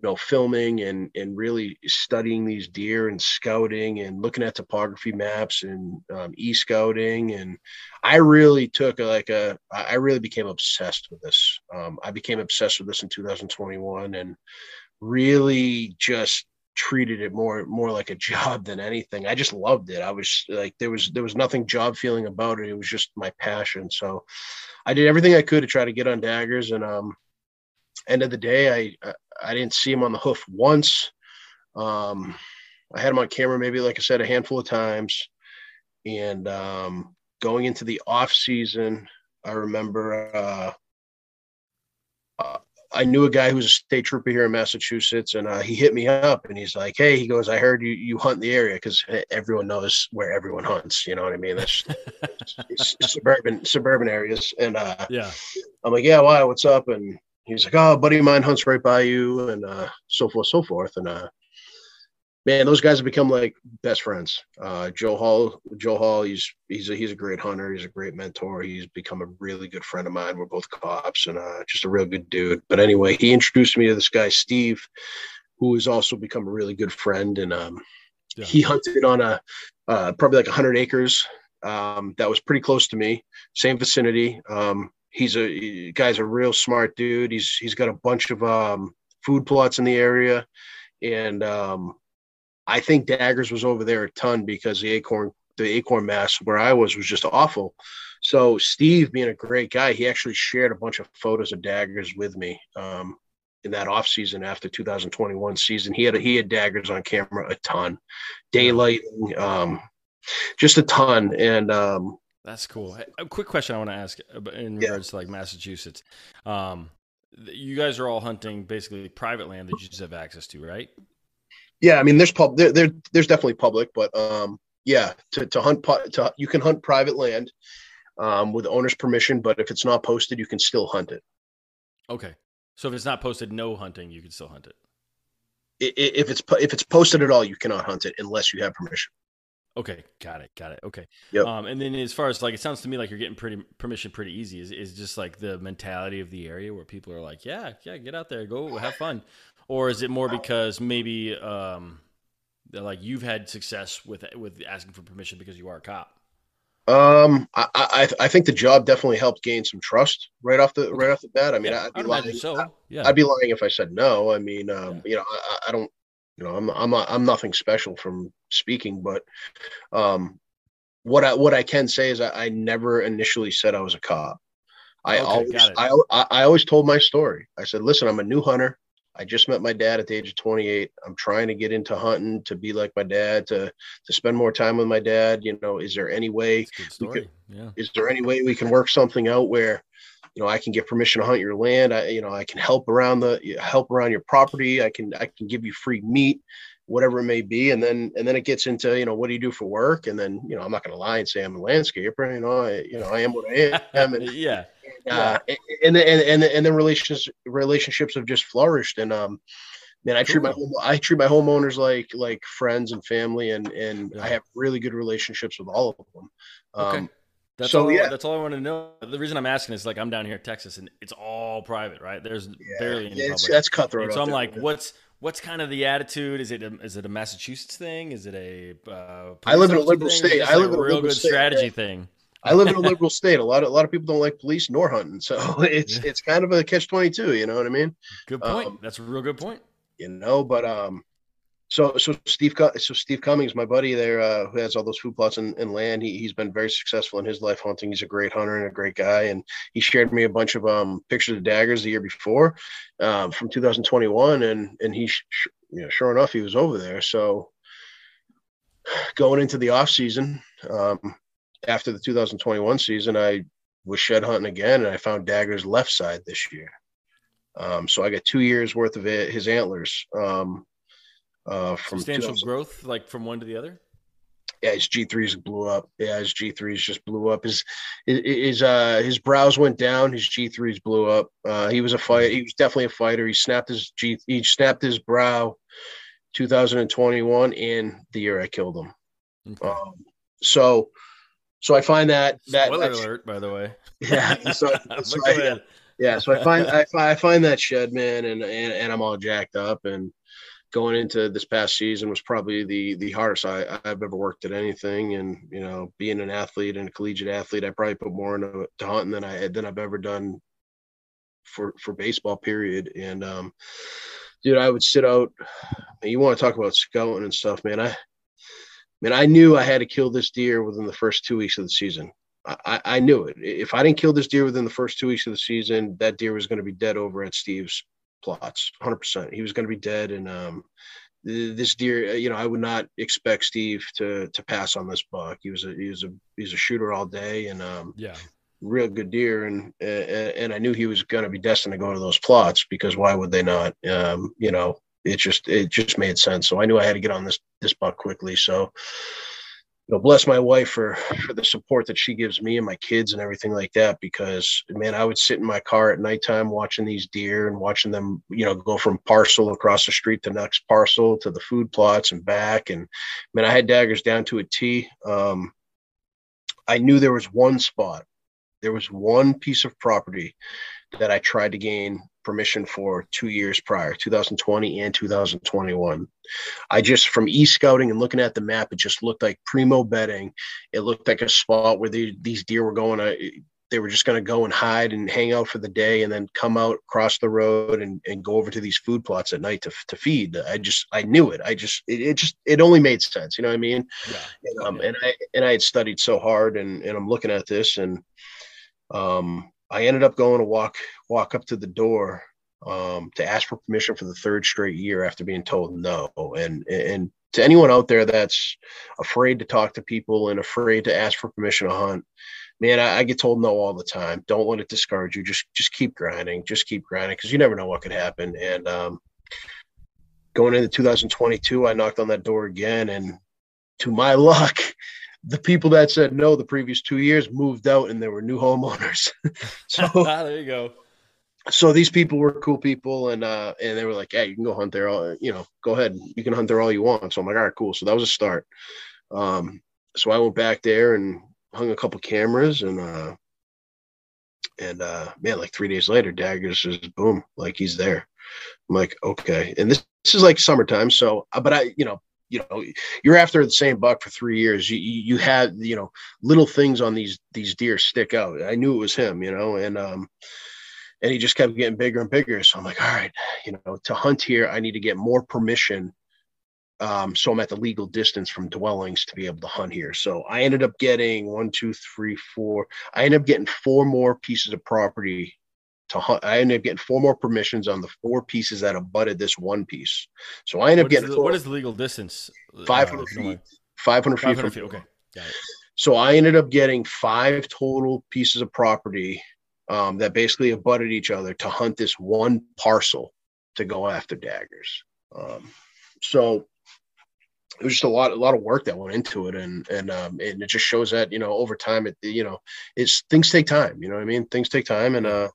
you know filming and and really studying these deer and scouting and looking at topography maps and um, e-scouting. And i really took a, like a i really became obsessed with this. Um, i became obsessed with this in 2021 and really just treated it more more like a <laughs> job than anything. I just loved it. I was like there was there was nothing job feeling about it. It was just my passion. So i did everything i could to try to get on daggers and um end of the day, I I didn't see him on the hoof once. Um, I had him on camera maybe, like I said, a handful of times. And um, going into the off season, I remember uh, uh, I knew a guy who was a state trooper here in Massachusetts, and uh, he hit me up and he's like, "Hey," he goes, "I heard you you hunt the area because everyone knows where everyone hunts. You know what I mean? That's <laughs> suburban suburban areas." And uh, yeah, I'm like, "Yeah, why? What's up?" And he's like, oh, buddy of mine hunts right by you, and uh, so forth, so forth. And uh, man, those guys have become like best friends. Uh, Joe Hall, Joe Hall, he's he's a, he's a great hunter. He's a great mentor. He's become a really good friend of mine. We're both cops and uh, just a real good dude. But anyway, he introduced me to this guy Steve, who has also become a really good friend. And um, yeah. he hunted on a uh, probably like 100 acres. Um, that was pretty close to me, same vicinity. Um, he's a he, guy's a real smart dude. He's he's got a bunch of um, food plots in the area, and um, I think Daggers was over there a ton because the acorn the acorn mass where I was was just awful. So Steve, being a great guy, he actually shared a bunch of photos of daggers with me um, in that off season after 2021 season. He had a, he had daggers on camera a ton, daylight, um, just a ton, and um, that's cool. A quick question I want to ask in regards yeah. to like Massachusetts. Um, you guys are all hunting basically private land that you just have access to, right? Yeah, I mean, there's pub there, there there's definitely public, but um, yeah, to to hunt to you can hunt private land um, with owner's permission, but if it's not posted, you can still hunt it. Okay, so if it's not posted, no hunting, you can still hunt it. If it's if it's posted at all, you cannot hunt it unless you have permission. Okay, got it, got it. Okay. Yep. Um, and then as far as like, it sounds to me like you're getting pretty permission pretty easy. Is is just like the mentality of the area where people are like, yeah, yeah, get out there, go have fun, or is it more because maybe um, like you've had success with with asking for permission because you are a cop? Um, I, I, I think the job definitely helped gain some trust right off the right off the bat. I mean, yeah, I'd be lying. So yeah, I'd be lying if I said no. I mean, um, yeah. you know, I, I don't you know, I'm I'm I'm nothing special from speaking, but um, what I what I can say is I, I never initially said I was a cop. I okay, always I, I always told my story. I said, listen, I'm a new hunter. I just met my dad at the age of 28. I'm trying to get into hunting to be like my dad, to to spend more time with my dad. You know, is there any way we could, yeah. is there any way we can work something out where you know, I can get permission to hunt your land. I, you know, I can help around the help around your property. I can I can give you free meat, whatever it may be. And then and then it gets into you know what do you do for work? And then you know I'm not going to lie and say I'm a landscaper. You know, I you know I am what I am. <laughs> And, yeah. Uh, yeah. and then and, and and then relationships relationships have just flourished and um man i treat my i treat my homeowners like like friends and family and and yeah. i have really good relationships with all of them okay. Um that's so, all. Yeah. That's all I want to know. The reason I'm asking is like I'm down here in Texas and it's all private, right? There's yeah. barely any yeah, public. That's cutthroat. so I'm like, what's what's kind of the attitude? Is it a, is it a Massachusetts thing? Is it a? Uh, I live in a liberal thing? state. I live like in a real good state, strategy thing. I live in a <laughs> liberal state. A lot of a lot of people don't like police nor hunting, so <laughs> it's yeah. it's kind of a catch twenty two. You know what I mean? Good point. Um, That's a real good point. You know, but um, so so Steve so Steve Cummings, my buddy there, uh, who has all those food plots and, and land, he, he's been very successful in his life hunting. He's a great hunter and a great guy, and he shared me a bunch of um, pictures of daggers the year before, um, from 2021, and and he, you know, sure enough, he was over there. So going into the off season, um, after the 2021 season, I was shed hunting again, and I found daggers left side this year. Um, so I got two years worth of it, his antlers. Um, uh, from substantial growth, like from one to the other. Yeah, his G threes blew up. Yeah, his G threes just blew up. His his uh his brows went down. His G threes blew up. Uh, he was a fight. He was definitely a fighter. He snapped his G. He snapped his brow. 2021 and the year I killed him. Okay. Um, so, so I find that that spoiler alert, by the way. <laughs> Yeah. So, <laughs> so I, yeah, yeah. So I find I, I find that shed man, and, and and I'm all jacked up, and going into this past season was probably the the hardest I, have ever worked at anything. And you know, being an athlete and a collegiate athlete, I probably put more into hunting than I than I've ever done for for baseball. Period. And um, dude, I would sit out. You want to talk about scouting and stuff, man? I man, I knew I had to kill this deer within the first two weeks of the season. I, I knew it. If I didn't kill this deer within the first two weeks of the season, that deer was going to be dead over at Steve's plots 100% he was going to be dead and um, this deer you know i would not expect steve to to pass on this buck. He was a he was a he's a shooter all day and um, yeah. real good deer and and i knew he was going to be destined to go to those plots because why would they not? Um, you know it just it just made sense. So i knew i had to get on this this buck quickly. So you know, bless my wife for for the support that she gives me and my kids and everything like that. Because man, I would sit in my car at nighttime watching these deer and watching them, you know, go from parcel across the street to next parcel to the food plots and back. And man, I had daggers down to a T. Um, I knew there was one spot, there was one piece of property that I tried to gain permission for two years prior, 2020 and 2021. I just, from e scouting and looking at the map, it just looked like primo bedding. It looked like a spot where they, these deer were going to, uh, they were just going to go and hide and hang out for the day and then come out across the road and, and go over to these food plots at night to, to feed. I just, I knew it. I just, it, it just, it only made sense. You know what I mean? Yeah. And, um, and I, and I had studied so hard and, and I'm looking at this and, um, I ended up going to walk walk up to the door um, to ask for permission for the third straight year after being told no. And and to anyone out there that's afraid to talk to people and afraid to ask for permission to hunt, man, I, I get told no all the time. Don't let it discourage you. Just just keep grinding. Just keep grinding because you never know what could happen. And um, going into 2022, I knocked on that door again, and to my <laughs> luck, the people that said no the previous two years moved out and there were new homeowners. <laughs> so <laughs> there you go. So these people were cool people and uh and they were like, Hey, you can go hunt there all you know, go ahead, you can hunt there all you want. So I'm like, all right, cool. So that was a start. Um so I went back there and hung a couple cameras and uh and uh man, like three days later, Daggers just boom, like he's there. I'm like, okay. And this, this is like summertime. So, uh, but I, you know, you know you're after the same buck for three years you you had you know little things on these these deer stick out i knew it was him you know and um and he just kept getting bigger and bigger so i'm like all right you know to hunt here i need to get more permission um, so I'm at the legal distance from dwellings to be able to hunt here. So I ended up getting one, two, three, four. I ended up getting four more pieces of property to hunt. I ended up getting four more permissions on the four pieces that abutted this one piece. So I ended up getting the, what is the legal distance? Uh, 500 uh, feet. 500 feet. 500 feet. Okay. Got it. So I ended up getting five total pieces of property um, that basically abutted each other to hunt this one parcel to go after daggers. Um, so it was just a lot, a lot of work that went into it, and and um, and it just shows that you know over time, it you know, it's things take time. You know what I mean? Things take time, and uh,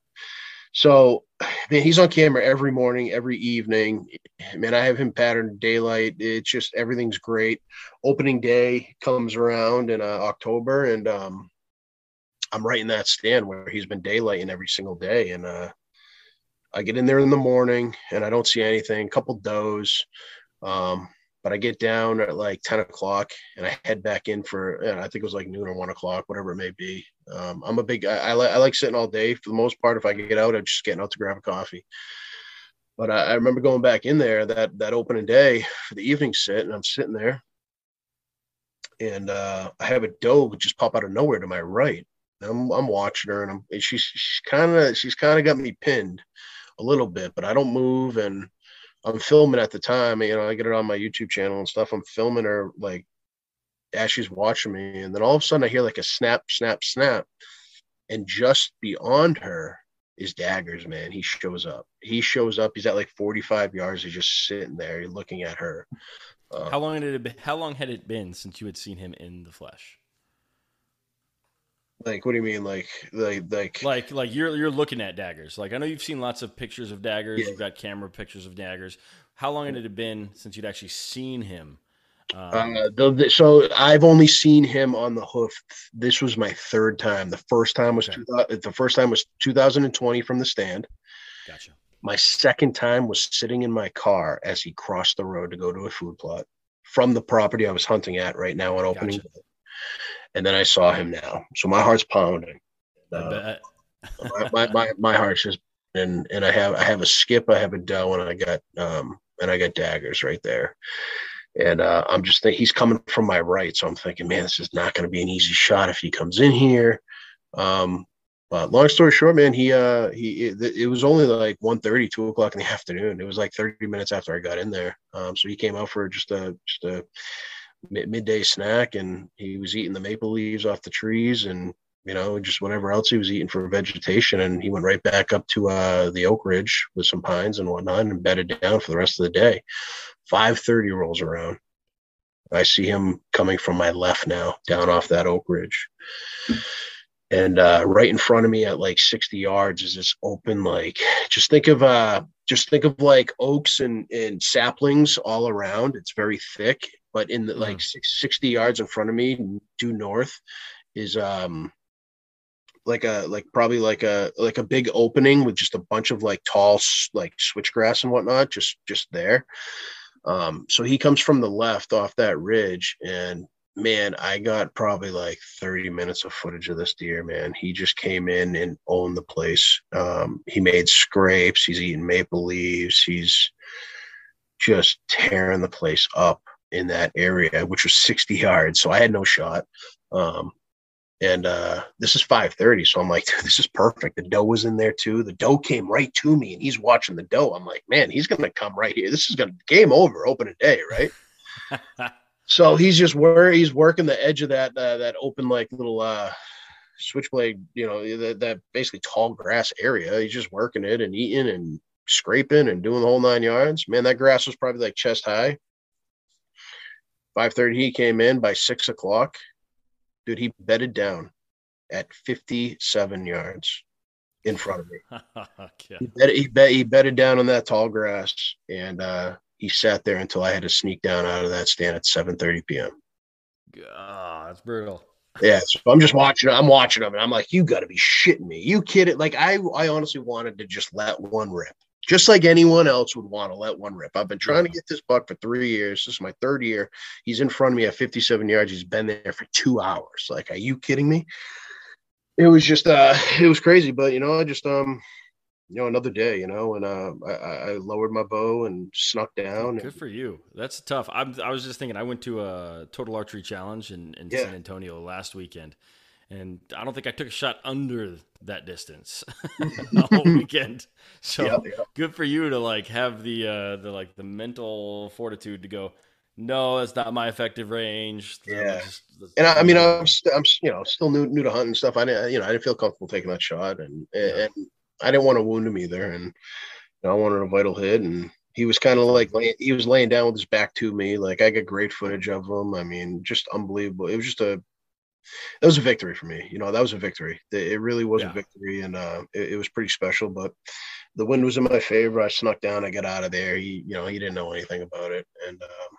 so, <sighs> man, he's on camera every morning, every evening. Man, I have him patterned daylight. It's just everything's great. Opening day comes around in uh, October, and um, I'm right in that stand where he's been daylighting every single day. And uh, I get in there in the morning, and I don't see anything. A couple does. Um, but I get down at like 10 o'clock and I head back in for, know, I think it was like noon or one o'clock, whatever it may be. Um, I'm a big, I, I, li- I, like sitting all day for the most part. If I could get out, I'm just getting out to grab a coffee. But I, I remember going back in there that, that opening day for the evening sit and I'm sitting there and uh, I have a doe just pop out of nowhere to my right. I'm, I'm watching her and I'm, and she's, she's kind of, she's kind of got me pinned a little bit, but I don't move. And, I'm filming at the time, you know, I get it on my YouTube channel and stuff. I'm filming her like as she's watching me. And then all of a sudden I hear like a snap, snap, snap. And just beyond her is daggers, man. He shows up. He shows up. He's at like 45 yards. He's just sitting there looking at her. Uh, how long had it how long had it been since you had seen him in the flesh? Like, what do you mean? Like, like, like, like, like you're you're looking at daggers. Like, I know you've seen lots of pictures of daggers. Yeah. You've got camera pictures of daggers. How long had it been since you'd actually seen him? Um, uh, the, the, so I've only seen him on the hoof. This was my third time. The first time was okay. two, the first time was 2020 from the stand. Gotcha. My second time was sitting in my car as he crossed the road to go to a food plot from the property I was hunting at right now on opening. Gotcha and then I saw him now. So my heart's pounding. Uh, my, my, my, my heart's just and and I have I have a skip, I have a doe, and I got um and I got daggers right there. And uh, I'm just thinking he's coming from my right, so I'm thinking, man, this is not going to be an easy shot if he comes in here. Um, but long story short, man, he uh he it, it was only like 1.30, 2 o'clock in the afternoon. It was like 30 minutes after I got in there. Um, so he came out for just a just a midday snack and he was eating the maple leaves off the trees and you know just whatever else he was eating for vegetation and he went right back up to uh, the oak ridge with some pines and whatnot and bedded down for the rest of the day 5.30 rolls around I see him coming from my left now, down off that oak ridge. And uh, right in front of me at like 60 yards is this open, like just think of uh just think of like oaks and, and saplings all around. It's very thick, but in the like mm. 60 yards in front of me, due north, is um like a like probably like a like a big opening with just a bunch of like tall like switchgrass and whatnot just just there. Um so he comes from the left off that ridge and man i got probably like 30 minutes of footage of this deer man. He just came in and owned the place. Um he made scrapes. He's eating maple leaves. He's just tearing the place up in that area which was 60 yards so i had no shot um and uh, this is 5:30, so I'm like, <laughs> this is perfect. The doe was in there too. The doe came right to me, and he's watching the doe. I'm like, man, he's gonna come right here. This is gonna game over, open a day, right? <laughs> so he's just where he's working the edge of that uh, that open like little uh, switchblade, you know, that, that basically tall grass area. He's just working it and eating and scraping and doing the whole nine yards. Man, that grass was probably like chest high. 5:30, he came in by six o'clock dude, he bedded down at 57 yards in front of me. <laughs> yeah. he, bedded, he, bet, he bedded down on that tall grass and uh, he sat there until I had to sneak down out of that stand at 7:30 p.m. Ah, that's brutal. Yeah, so I'm just watching. I'm watching them, and I'm like, "You got to be shitting me! You kidding?" Like I, I honestly wanted to just let one rip just like anyone else would want to let one rip. I've been trying to get this buck for three years. This is my third year. He's in front of me at 57 yards. He's been there for two hours. Like, are you kidding me? It was just, uh, <laughs> it was crazy. But you know, I just, um, you know, another day, you know, and uh, I, I lowered my bow and snuck down. Good and, for you. That's tough. I'm, I was just thinking. I went to a total archery challenge in, in yeah. San Antonio last weekend and I don't think I took a shot under that distance <laughs> the <laughs> whole weekend. So yeah, yeah. good for you to like have the uh the like the mental fortitude to go. No, that's not my effective range. Yeah, just, and I, I, mean, I'm, st- I'm you know still new new to hunting stuff. I didn't you know I didn't feel comfortable taking that shot, and yeah. and I didn't want to wound him either, and you know, I wanted a vital hit, and he was kind of like he was laying down with his back to me. Like I got great footage of him. I mean, just unbelievable. It was just a that was a victory for me. You know, that was a victory. It really was yeah. a victory, and uh, it, it, was pretty special. But the wind was in my favor. I snuck down. I got out of there. He, you know, he didn't know anything about it. And um,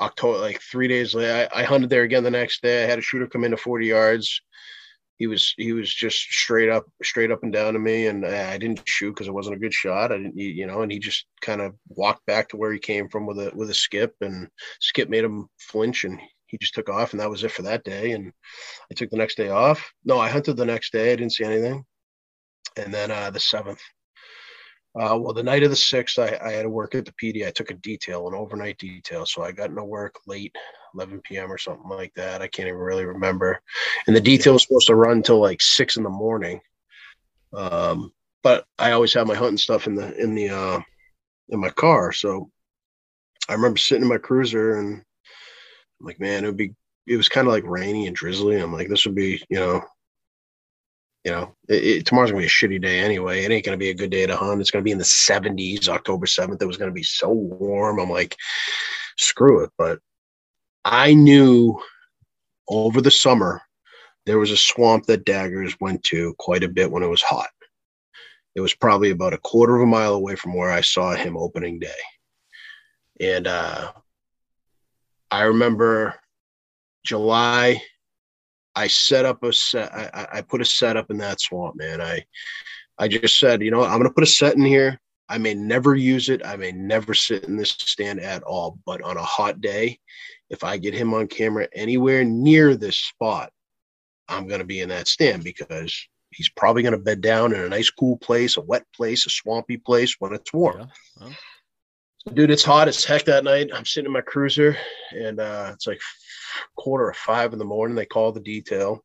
October, like three days later, I, I, hunted there again the next day. I had a shooter come into 40 yards. He was he was just straight up, straight up and down to me, and I didn't shoot because it wasn't a good shot. I didn't, you know, and he just kind of walked back to where he came from with a with a skip, and skip made him flinch, and he just took off and that was it for that day. And I took the next day off. No, I hunted the next day. I didn't see anything. And then uh, the seventh, uh, well, the night of the sixth, I, I, had to work at the PD. I took a detail, an overnight detail. So I got into work late, 11 p.m. or something like that. I can't even really remember. And the detail was supposed to run until like six in the morning. Um, but I always have my hunting stuff in the, in the, uh, in my car. So I remember sitting in my cruiser and I'm like, man, it would be. It was kind of like rainy and drizzly. I'm like, this would be, you know, you know, it, it, tomorrow's gonna be a shitty day anyway. It ain't gonna be a good day to hunt. It's gonna be in the 70s, October 7th. It was gonna be so warm. I'm like, screw it. But I knew over the summer there was a swamp that daggers went to quite a bit when it was hot. It was probably about a quarter of a mile away from where I saw him opening day. And uh, I remember July. I set up a set. I, I put a set up in that swamp, man. I I just said, you know, I'm going to put a set in here. I may never use it. I may never sit in this stand at all. But on a hot day, if I get him on camera anywhere near this spot, I'm going to be in that stand because he's probably going to bed down in a nice, cool place, a wet place, a swampy place when it's warm. Yeah. Well dude, it's hot as heck that night. I'm sitting in my cruiser and uh, it's like quarter of five in the morning. They call the detail.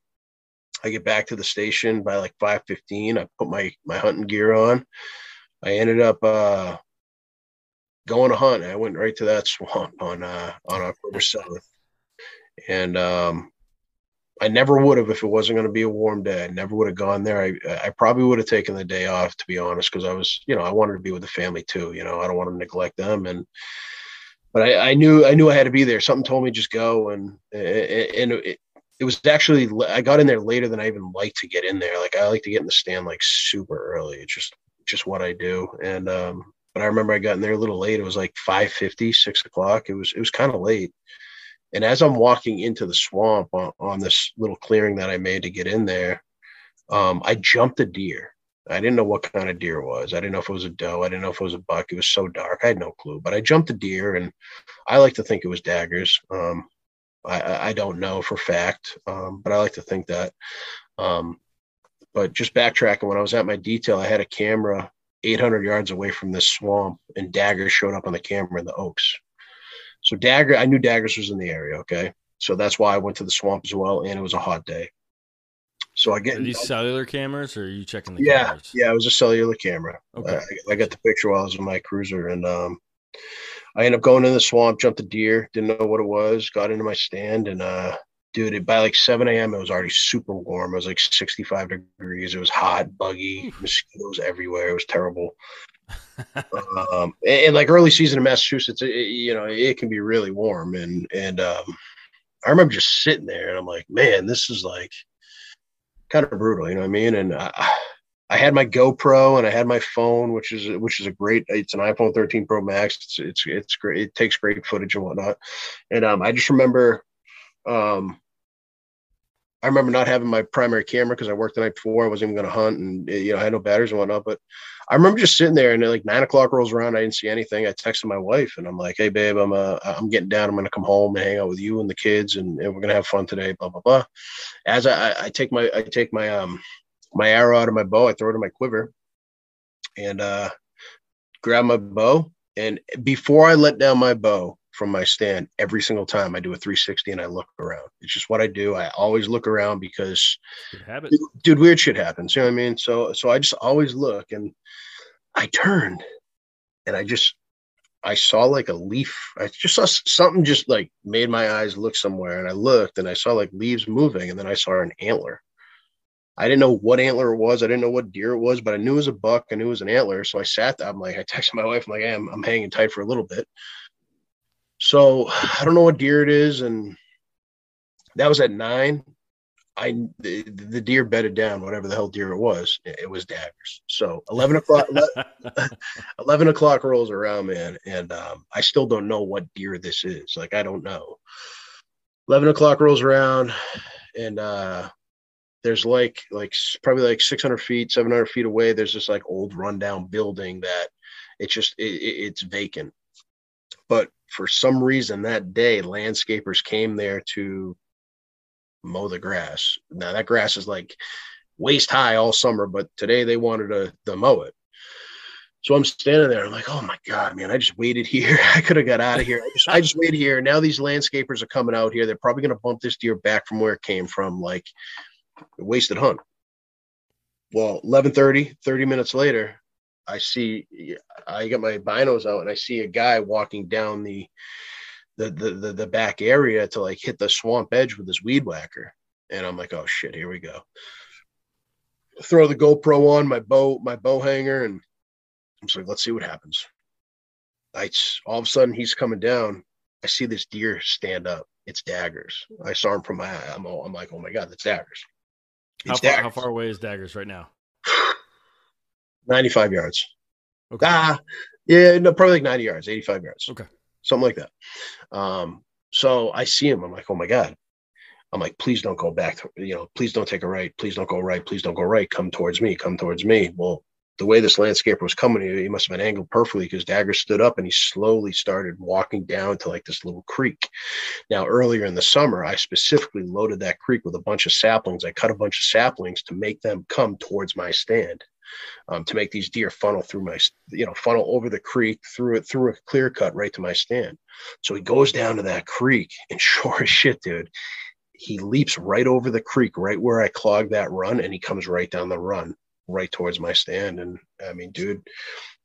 I get back to the station by like 5:15. I put my my hunting gear on. I ended up uh, going to hunt. I went right to that <laughs> swamp on uh, on October 7th. And um, I never would have if it wasn't going to be a warm day. I never would have gone there. I I probably would have taken the day off to be honest, because I was, you know, I wanted to be with the family too. You know, I don't want to neglect them. And but I, I, knew I knew I had to be there. Something told me just go, and and it, it was actually I got in there later than I even like to get in there. Like I like to get in the stand like super early. It's just just what I do. And um, but I remember I got in there a little late. It was like 5:50, 6 o'clock. It was it was kind of late. And as I'm walking into the swamp on, on this little clearing that I made to get in there, um, I jumped a deer. I didn't know what kind of deer it was. I didn't know if it was a doe. I didn't know if it was a buck. It was so dark. I had no clue. But I jumped a deer, and I like to think it was daggers. Um, I, I, don't know for fact, um, but I like to think that. Um, but just backtracking, when I was at my detail, I had a camera 800 yards away from this swamp, and daggers showed up on the camera in the oaks. So dagger, I knew daggers was in the area. Okay, so that's why I went to the swamp as well, and it was a hot day. So I get are these cellular cameras, or are you checking the yeah, cameras? Yeah, it was a cellular camera. Okay. I, I, got the picture while I was in my cruiser, and um, I ended up going in the swamp, jumped a deer, didn't know what it was, got into my stand, and uh, dude, it, by like 7 a.m., it was already super warm. It was like 65 degrees. It was hot, buggy, mosquitoes everywhere. It was terrible. Um, and, and, like early season in Massachusetts, it, you know, it can be really warm. And, and, um, I remember just sitting there and I'm like, man, this is like kind of brutal, you know what I mean? And I, I had my GoPro and I had my phone, which is which is a great. It's an iPhone 13 Pro Max. It's it's it's great. It takes great footage and whatnot. And um, I just remember um, I remember not having my primary camera because I worked the night before. I wasn't even going to hunt, and you know I had no batteries and whatnot. But I remember just sitting there, and like nine o'clock rolls around, I didn't see anything. I texted my wife, and I'm like, "Hey, babe, I'm uh, I'm getting down. I'm going to come home and hang out with you and the kids, and, and we're going to have fun today." Blah blah blah. As I, I take my I take my um my arrow out of my bow, I throw it in my quiver, and uh, grab my bow. And before I let down my bow, from my stand every single time I do a 360 and I look around. It's just what I do. I always look around because dude, dude, weird shit happens. You know what I mean? So so I just always look and I turned and I just I saw like a leaf. I just saw something just like made my eyes look somewhere and I looked and I saw like leaves moving and then I saw an antler. I didn't know what antler it was. I didn't know what deer it was, but I knew it was a buck. I knew it was an antler. So I sat there. I'm like, I texted my wife. I'm like, hey, I'm, I'm hanging tight for a little bit. So I don't know what deer it is, and that was at nine. I the, the deer bedded down, whatever the hell deer it was. It was daggers. So eleven o'clock, <laughs> eleven o'clock rolls around, man, and um, I still don't know what deer this is. Like I don't know. Eleven o'clock rolls around, and uh, there's like like probably like 600 feet 700 feet away there's this like old rundown building that it's just it, it's vacant but for some reason that day, landscapers came there to mow the grass. Now that grass is like waist high all summer, but today they wanted to, to mow it. So I'm standing there. I'm like, oh my God, man, I just waited here. <laughs> I could have got out of here. I just, I just waited here. Now these landscapers are coming out here. They're probably going to bump this deer back from where it came from, like wasted hunt. Well, 1130, 30 minutes later, I see, I get my binos out and I see a guy walking down the, the, the, the, the back area to like hit the swamp edge with his weed whacker. And I'm like, oh shit, here we go. Throw the GoPro on my bow, my bow hanger, and I'm like, let's see what happens. I all of a sudden he's coming down. I see this deer stand up. It's daggers. I saw him from my eye. I'm, I'm like, oh my god, that's daggers. How far, daggers. how far away is daggers right now? <sighs> <laughs> 95 yards. Okay. Ah, yeah, no, probably like 90 yards, 85 yards. Okay. Something like that. Um, so I see him. I'm like, oh my God. I'm like, please don't go back. To, you know, please don't take a right. Please don't go right. Please don't go right. Come towards me. Come towards me. Well, the way this landscaper was coming, he must have been angled perfectly because Dagger stood up and he slowly started walking down to like this little creek. Now, earlier in the summer, I specifically loaded that creek with a bunch of saplings. I cut a bunch of saplings to make them come towards my stand um, to make these deer funnel through my, you know, funnel over the creek through it through a clear cut right to my stand. So he goes down to that creek, and <laughs> sure as shit, dude, he leaps right over the creek, right where I clogged that run, and he comes right down the run, right towards my stand. And I mean, dude,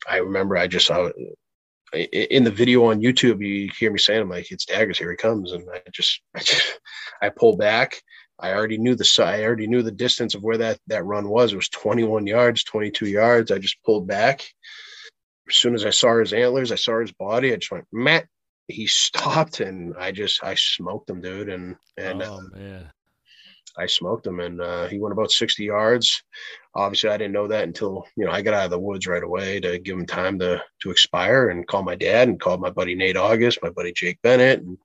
I remember I just saw in the video on YouTube, you hear me saying, "I'm like, it's daggers, here he comes," and I just, <laughs> I just, I pull back, I already knew the I already knew the distance of where that that run was. It was 21 yards, 22 yards. I just pulled back. As soon as I saw his antlers, I saw his body. I just went, Matt, he stopped and I just I smoked him, dude, and and oh uh, man, I smoked him, and uh, he went about sixty yards. Obviously, I didn't know that until you know I got out of the woods right away to give him time to to expire, and call my dad, and called my buddy Nate August, my buddy Jake Bennett, and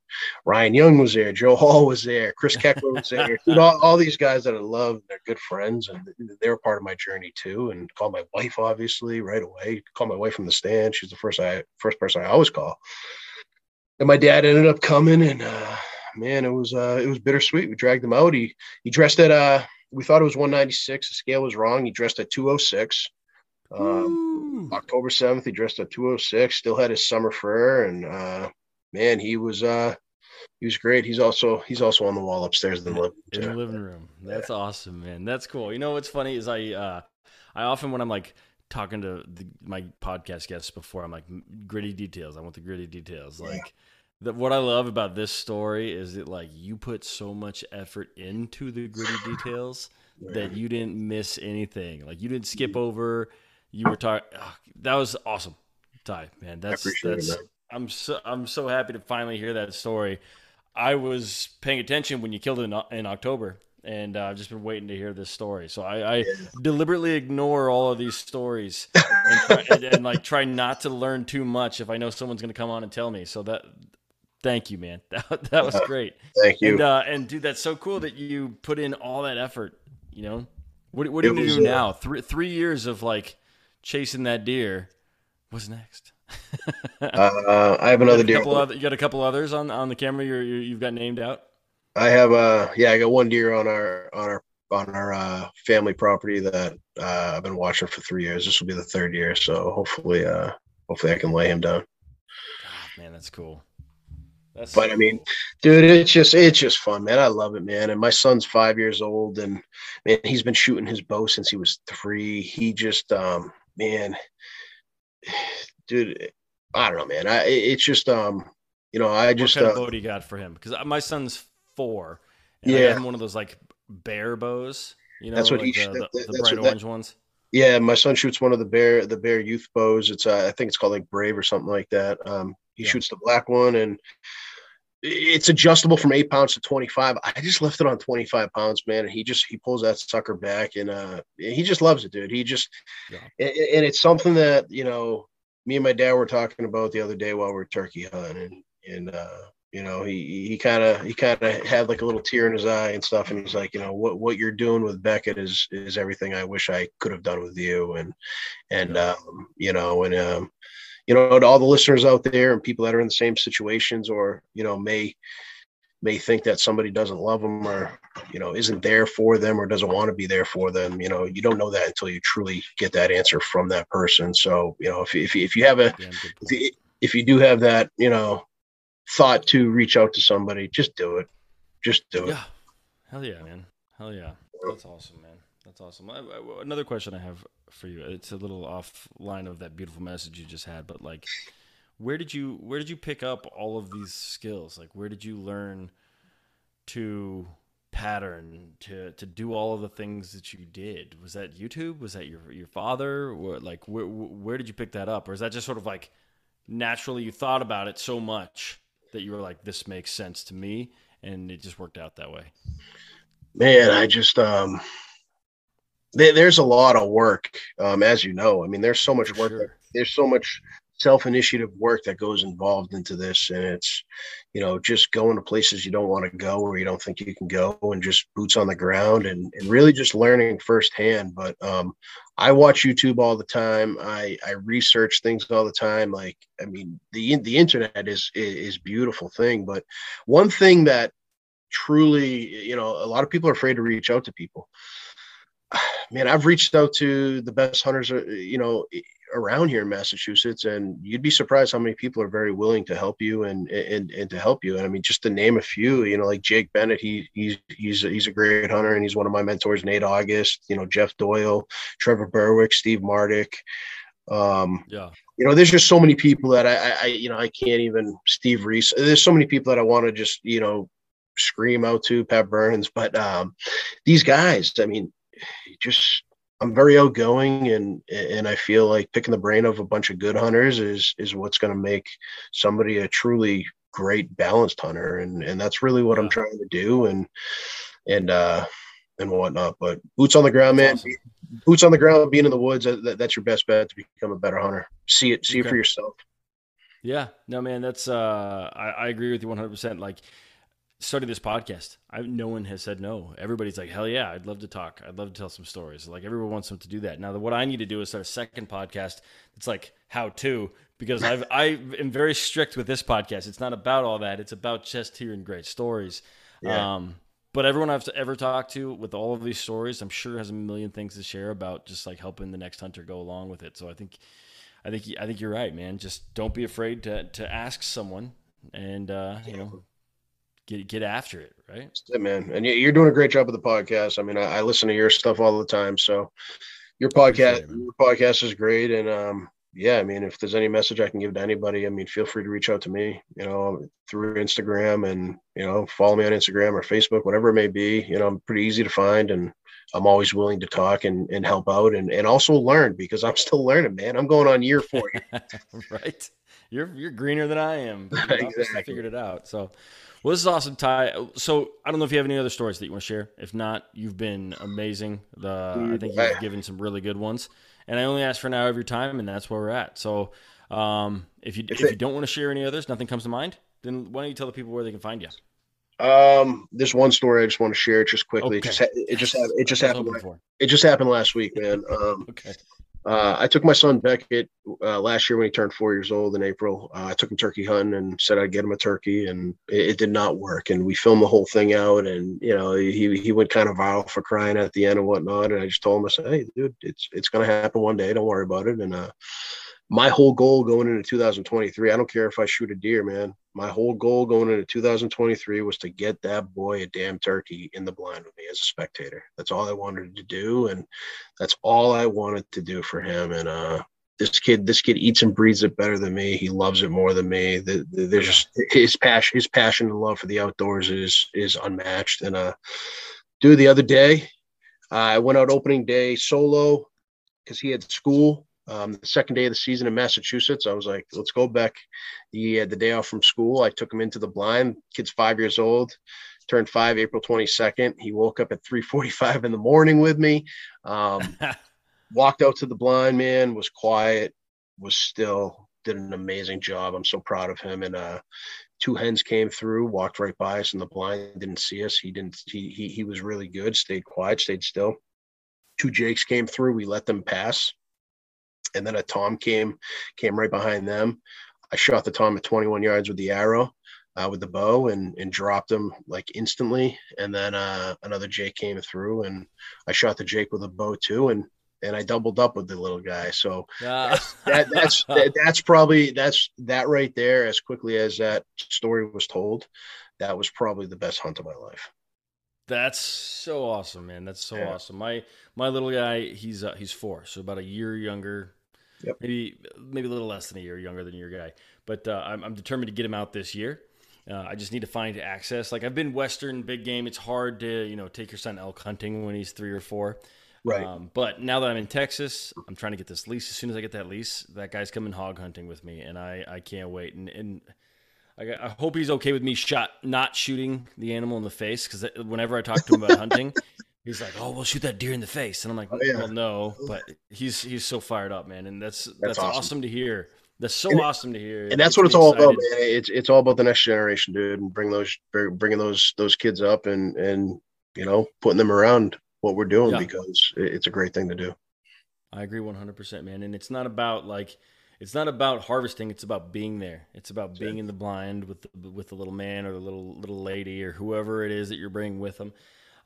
Ryan Young was there, Joe Hall was there, Chris <laughs> Keckler was there, dude, all, all these guys that I love, they're good friends, and they were part of my journey too. And called my wife obviously right away. Called my wife from the stand. She's the first I first person I always call and my dad ended up coming and uh, man, it was uh, it was bittersweet. We dragged him out. He he dressed at uh we thought it was 196. The scale was wrong. He dressed at 206. Um, October 7th, he dressed at 206. Still had his summer fur, and uh, man, he was uh he was great. He's also he's also on the wall upstairs in the living in the living room. That's yeah. awesome, man. That's cool. You know what's funny is I uh I often when I'm like talking to the, my podcast guests before, I'm like gritty details. I want the gritty details. Like yeah that what I love about this story is that like you put so much effort into the gritty details that you didn't miss anything. Like you didn't skip over. You were talking. Oh, that was awesome, Ty. Man, that's that's. It, I'm so I'm so happy to finally hear that story. I was paying attention when you killed it in, in October, and uh, I've just been waiting to hear this story. So I, I yeah. deliberately ignore all of these stories <laughs> and, try, and, and, like try not to learn too much if I know someone's going to come on and tell me. So that Thank you, man. <laughs> That, that was great. Thank you. And, uh, and dude, that's so cool that you put in all that effort. You know, what, what do you do now? Uh, three three years of like chasing that deer. What's next? <laughs> uh, I have another deer. Other, you got a couple others on on the camera. You're, you have got named out. I have uh yeah I got one deer on our on our on our uh, family property that uh, I've been watching for three years. This will be the third year, so hopefully uh hopefully I can lay him down. Oh, man, that's cool. That's but I mean, dude, it's just it's just fun, man. I love it, man. And my son's five years old, and man, he's been shooting his bow since he was three. He just, um, man, <sighs> dude, I don't know, man. I it's just, um, you know, I just what kind uh, of bow do you got for him? Because my son's four. yeah, one of those like bear bows. You know, that's what like he the, the, the bright orange that, ones. Yeah, my son shoots one of the bear the bear youth bows. It's uh, I think it's called like Brave or something like that. Um, he yeah. shoots the black one, and it's adjustable from eight pounds to 25 i just left it on 25 pounds man and he just he pulls that sucker back and uh he just loves it dude he just yeah. and, it's something that you know me and my dad were talking about the other day while we are turkey hunting and and uh you know he he kind of he kind of had like a little tear in his eye and stuff and he's like you know what what you're doing with beckett is is everything i wish i could have done with you and and um you know and um you know, to all the listeners out there and people that are in the same situations or, you know, may may think that somebody doesn't love them or, you know, isn't there for them or doesn't want to be there for them. You know, you don't know that until you truly get that answer from that person. So, you know, if, if, if you have a, if you, if you do have that, you know, thought to reach out to somebody, just do it. Just do it. Yeah. Hell yeah, man. Hell yeah. That's awesome, man. That's awesome. I, I, another question I have for you. It's a little offline of that beautiful message you just had, but like, where did you where did you pick up all of these skills? Like, where did you learn to pattern to to do all of the things that you did? Was that YouTube? Was that your your father? Or like, where where did you pick that up? Or is that just sort of like naturally you thought about it so much that you were like, this makes sense to me, and it just worked out that way? Man, I just um there's a lot of work, um, as you know. I mean, there's so much work. Sure. That, there's so much self-initiative work that goes involved into this, and it's, you know, just going to places you don't want to go or you don't think you can go, and just boots on the ground, and and really just learning firsthand. But um, I watch YouTube all the time. I I research things all the time. Like, I mean, the the internet is is beautiful thing, but one thing that truly, you know, a lot of people are afraid to reach out to people man, I've reached out to the best hunters, uh, you know, around here in Massachusetts, and you'd be surprised how many people are very willing to help you and and and to help you. And I mean, just to name a few, you know, like Jake Bennett, he he's he's he's a great hunter, and he's one of my mentors. Nate August, you know, Jeff Doyle, Trevor Berwick, Steve Mardick. Um, yeah, you know, there's just so many people that I, I, you know, I can't even. Steve Reese. There's so many people that I want to just, you know, scream out to Pat Burns, but um, these guys, I mean, just I'm very outgoing and and I feel like picking the brain of a bunch of good hunters is is what's going to make somebody a truly great balanced hunter. And and that's really what I'm trying to do and and uh and whatnot. But boots on the ground man. Awesome. boots on the ground being in the woods that, that's your best bet to become a better hunter. See it see okay. it for yourself. Yeah. No man that's uh I, I agree with you 100% like starting this podcast, I, no one has said no. Everybody's like, hell yeah, I'd love to talk. I'd love to tell some stories. Like everyone wants them to do that. Now, what I need to do is start a second podcast. It's like how to because I've I am very strict with this podcast. It's not about all that. It's about just hearing great stories. Yeah. Um, but everyone I've ever talked to with all of these stories, I'm sure has a million things to share about just like helping the next hunter go along with it. So I think, I think, I think you're right, man. Just don't be afraid to to ask someone, and uh, you know, get get after it, right? That's it, man. And you're doing a great job with the podcast. I mean, I, I listen to your stuff all the time, so your podcast, your podcast is great. And um, yeah, I mean, if there's any message I can give to anybody, I mean, feel free to reach out to me, you know, through Instagram and you know, follow me on Instagram or Facebook, whatever it may be. You know, I'm pretty easy to find, and I'm always willing to talk and, and help out and, and also learn because I'm <laughs> still learning, man. I'm going on year four. <laughs> right. You're you're greener than I am. <laughs> exactly. figured it out. So well, this is awesome, Ty. So I don't know if you have any other stories that you want to share. If not, you've been amazing. The I think you've given some really good ones. And I only ask for an hour of your time, and that's where we're at. So um, if you if, if you don't want to share any others, nothing comes to mind, then why don't you tell the people where they can find you? Um, there's one story I just want to share just quickly. Okay. It just it just happened. It just happened. It just happened last week, man. Um, okay. Uh, I took my son Beckett uh, last year when he turned four years old in April. Uh, I took him turkey hunting and said I'd get him a turkey, and it, it, did not work. And we filmed the whole thing out, and you know he he went kind of viral for crying at the end and whatnot. And I just told him, I said, "Hey, dude, it's it's gonna happen one day. Don't worry about it." And uh, my whole goal going into 2023, I don't care if I shoot a deer, man. My whole goal going into 2023 was to get that boy a damn turkey in the blind with me as a spectator. That's all I wanted to do, and that's all I wanted to do for him. And uh, this kid, this kid eats and breathes it better than me. He loves it more than me. The, the, there's just his passion, his passion and love for the outdoors is is unmatched. And uh, dude, the other day, uh, I went out opening day solo because he had school um, the second day of the season in Massachusetts, I was like, let's go back. He had the day off from school. I took him into the blind. Kid's five years old, turned five April 22nd. He woke up at 3:45 in the morning with me. Um, <laughs> walked out to the blind man, was quiet, was still, did an amazing job. I'm so proud of him. And uh, two hens came through, walked right by us in the blind, didn't see us. He didn't. He he he was really good. Stayed quiet, stayed still. Two jakes came through. We let them pass and then a tom came came right behind them. I shot the tom at 21 yards with the arrow. Uh, with the bow and and dropped him like instantly. And then uh, another Jake came through, and I shot the Jake with a bow too, and and I doubled up with the little guy. So that's, that, that's <laughs> that, that's probably that's that right there. As quickly as that story was told, that was probably the best hunt of my life. That's so awesome, man. That's so yeah. awesome. My my little guy, he's uh, he's four, so about a year younger Yep. Maybe maybe a little less than a year younger than your guy, but uh, I'm, I'm, determined to get him out this year. Uh, I just need to find access. Like I've been Western big game. It's hard to you know take your son elk hunting when he's three or four. Right. Um, but now that I'm in Texas, I'm trying to get this lease. As soon as I get that lease, that guy's coming hog hunting with me, and I I can't wait. And and I, I hope he's okay with me shot not shooting the animal in the face because whenever I talk to him about <laughs> hunting, He's like, "Oh, we'll shoot that deer in the face," and I'm like, oh, yeah. "Well, no," but he's he's so fired up, man, and that's that's, that's awesome. awesome. to hear. That's so and awesome to hear. And that's what it's all about, man. It's it's all about the next generation, dude, and bring those bringing those those kids up and and you know putting them around what we're doing yeah. because it's a great thing to do. I agree 100%, man. And it's not about like it's not about harvesting, it's about being there. It's about being in the blind with the, with the little man or the little little lady or whoever it is that you're bringing with them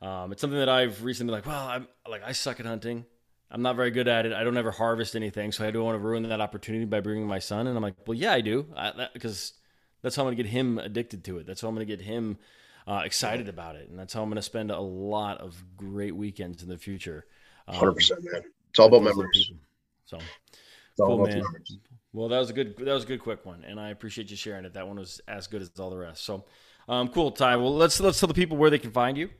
um, it's something that I've recently been like, well, I'm like I suck at hunting. I'm not very good at it. I don't ever harvest anything, so I don't want to ruin that opportunity by bringing my son. And I'm like, well, yeah, I do, because that, that's how I'm going to get him addicted to it. That's how I'm going to get him uh, excited about it, and that's how I'm going to spend a lot of great weekends in the future. Hundred um, percent, man. It's all about memories. So, cool, man. Memories. Well, that was a good that was a good quick one, and I appreciate you sharing it. That one was as good as all the rest. So, um, cool, Ty. Well, let's let's tell the people where they can find you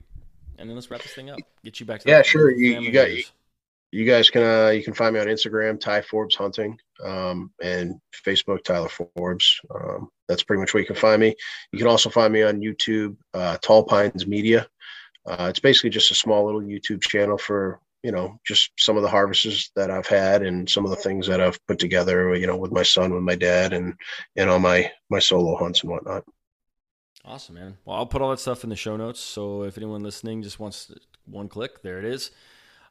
and then let's wrap this thing up. Get you back to yeah, sure. You, you got you guys can uh, you can find me on Instagram, Ty Forbes Hunting, um, and Facebook, Tyler Forbes. Um, that's pretty much where you can find me. You can also find me on YouTube, uh, Tall Pines Media. Uh, it's basically just a small little YouTube channel for you know just some of the harvests that I've had and some of the things that I've put together. You know, with my son, with my dad, and and on my my solo hunts and whatnot. Awesome, man. Well, I'll put all that stuff in the show notes. So if anyone listening just wants one click, there it is.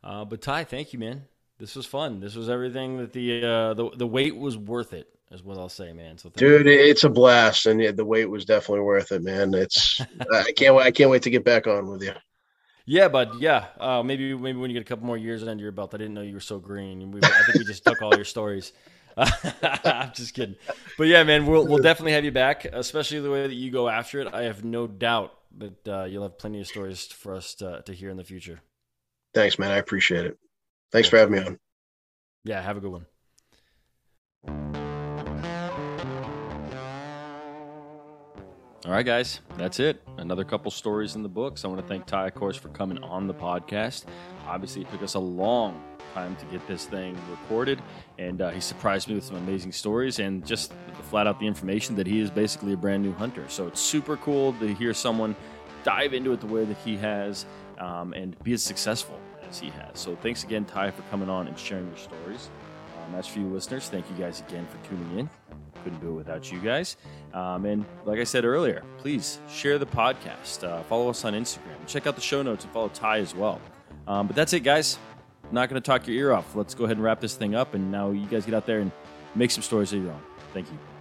Uh, but Ty, thank you, man. This was fun. This was everything that the uh, the the wait was worth it, is what I'll say, man. So dude, you. it's a blast, and yeah, the wait was definitely worth it, man. It's <laughs> I can't I can't wait to get back on with you. Yeah, but yeah, uh, maybe maybe when you get a couple more years under your belt. I didn't know you were so green. We, I think we just took all your stories. <laughs> I'm just kidding, but yeah, man, we'll we'll definitely have you back, especially the way that you go after it. I have no doubt that uh, you'll have plenty of stories for us to, to hear in the future. Thanks, man. I appreciate it. Thanks for having me on. Yeah, have a good one. All right, guys, that's it. Another couple stories in the books. I want to thank Ty, of course, for coming on the podcast. Obviously, it took us a long time to get this thing recorded, and uh, he surprised me with some amazing stories and just flat out the information that he is basically a brand new hunter. So it's super cool to hear someone dive into it the way that he has um, and be as successful as he has. So thanks again, Ty, for coming on and sharing your stories. Um, as for you listeners, thank you guys again for tuning in couldn't do it without you guys. Um, and like I said earlier, please share the podcast. Uh, follow us on Instagram. Check out the show notes and follow Ty as well. Um, but that's it, guys. I'm not going to talk your ear off. Let's go ahead and wrap this thing up. And now you guys get out there and make some stories of your own. Thank you.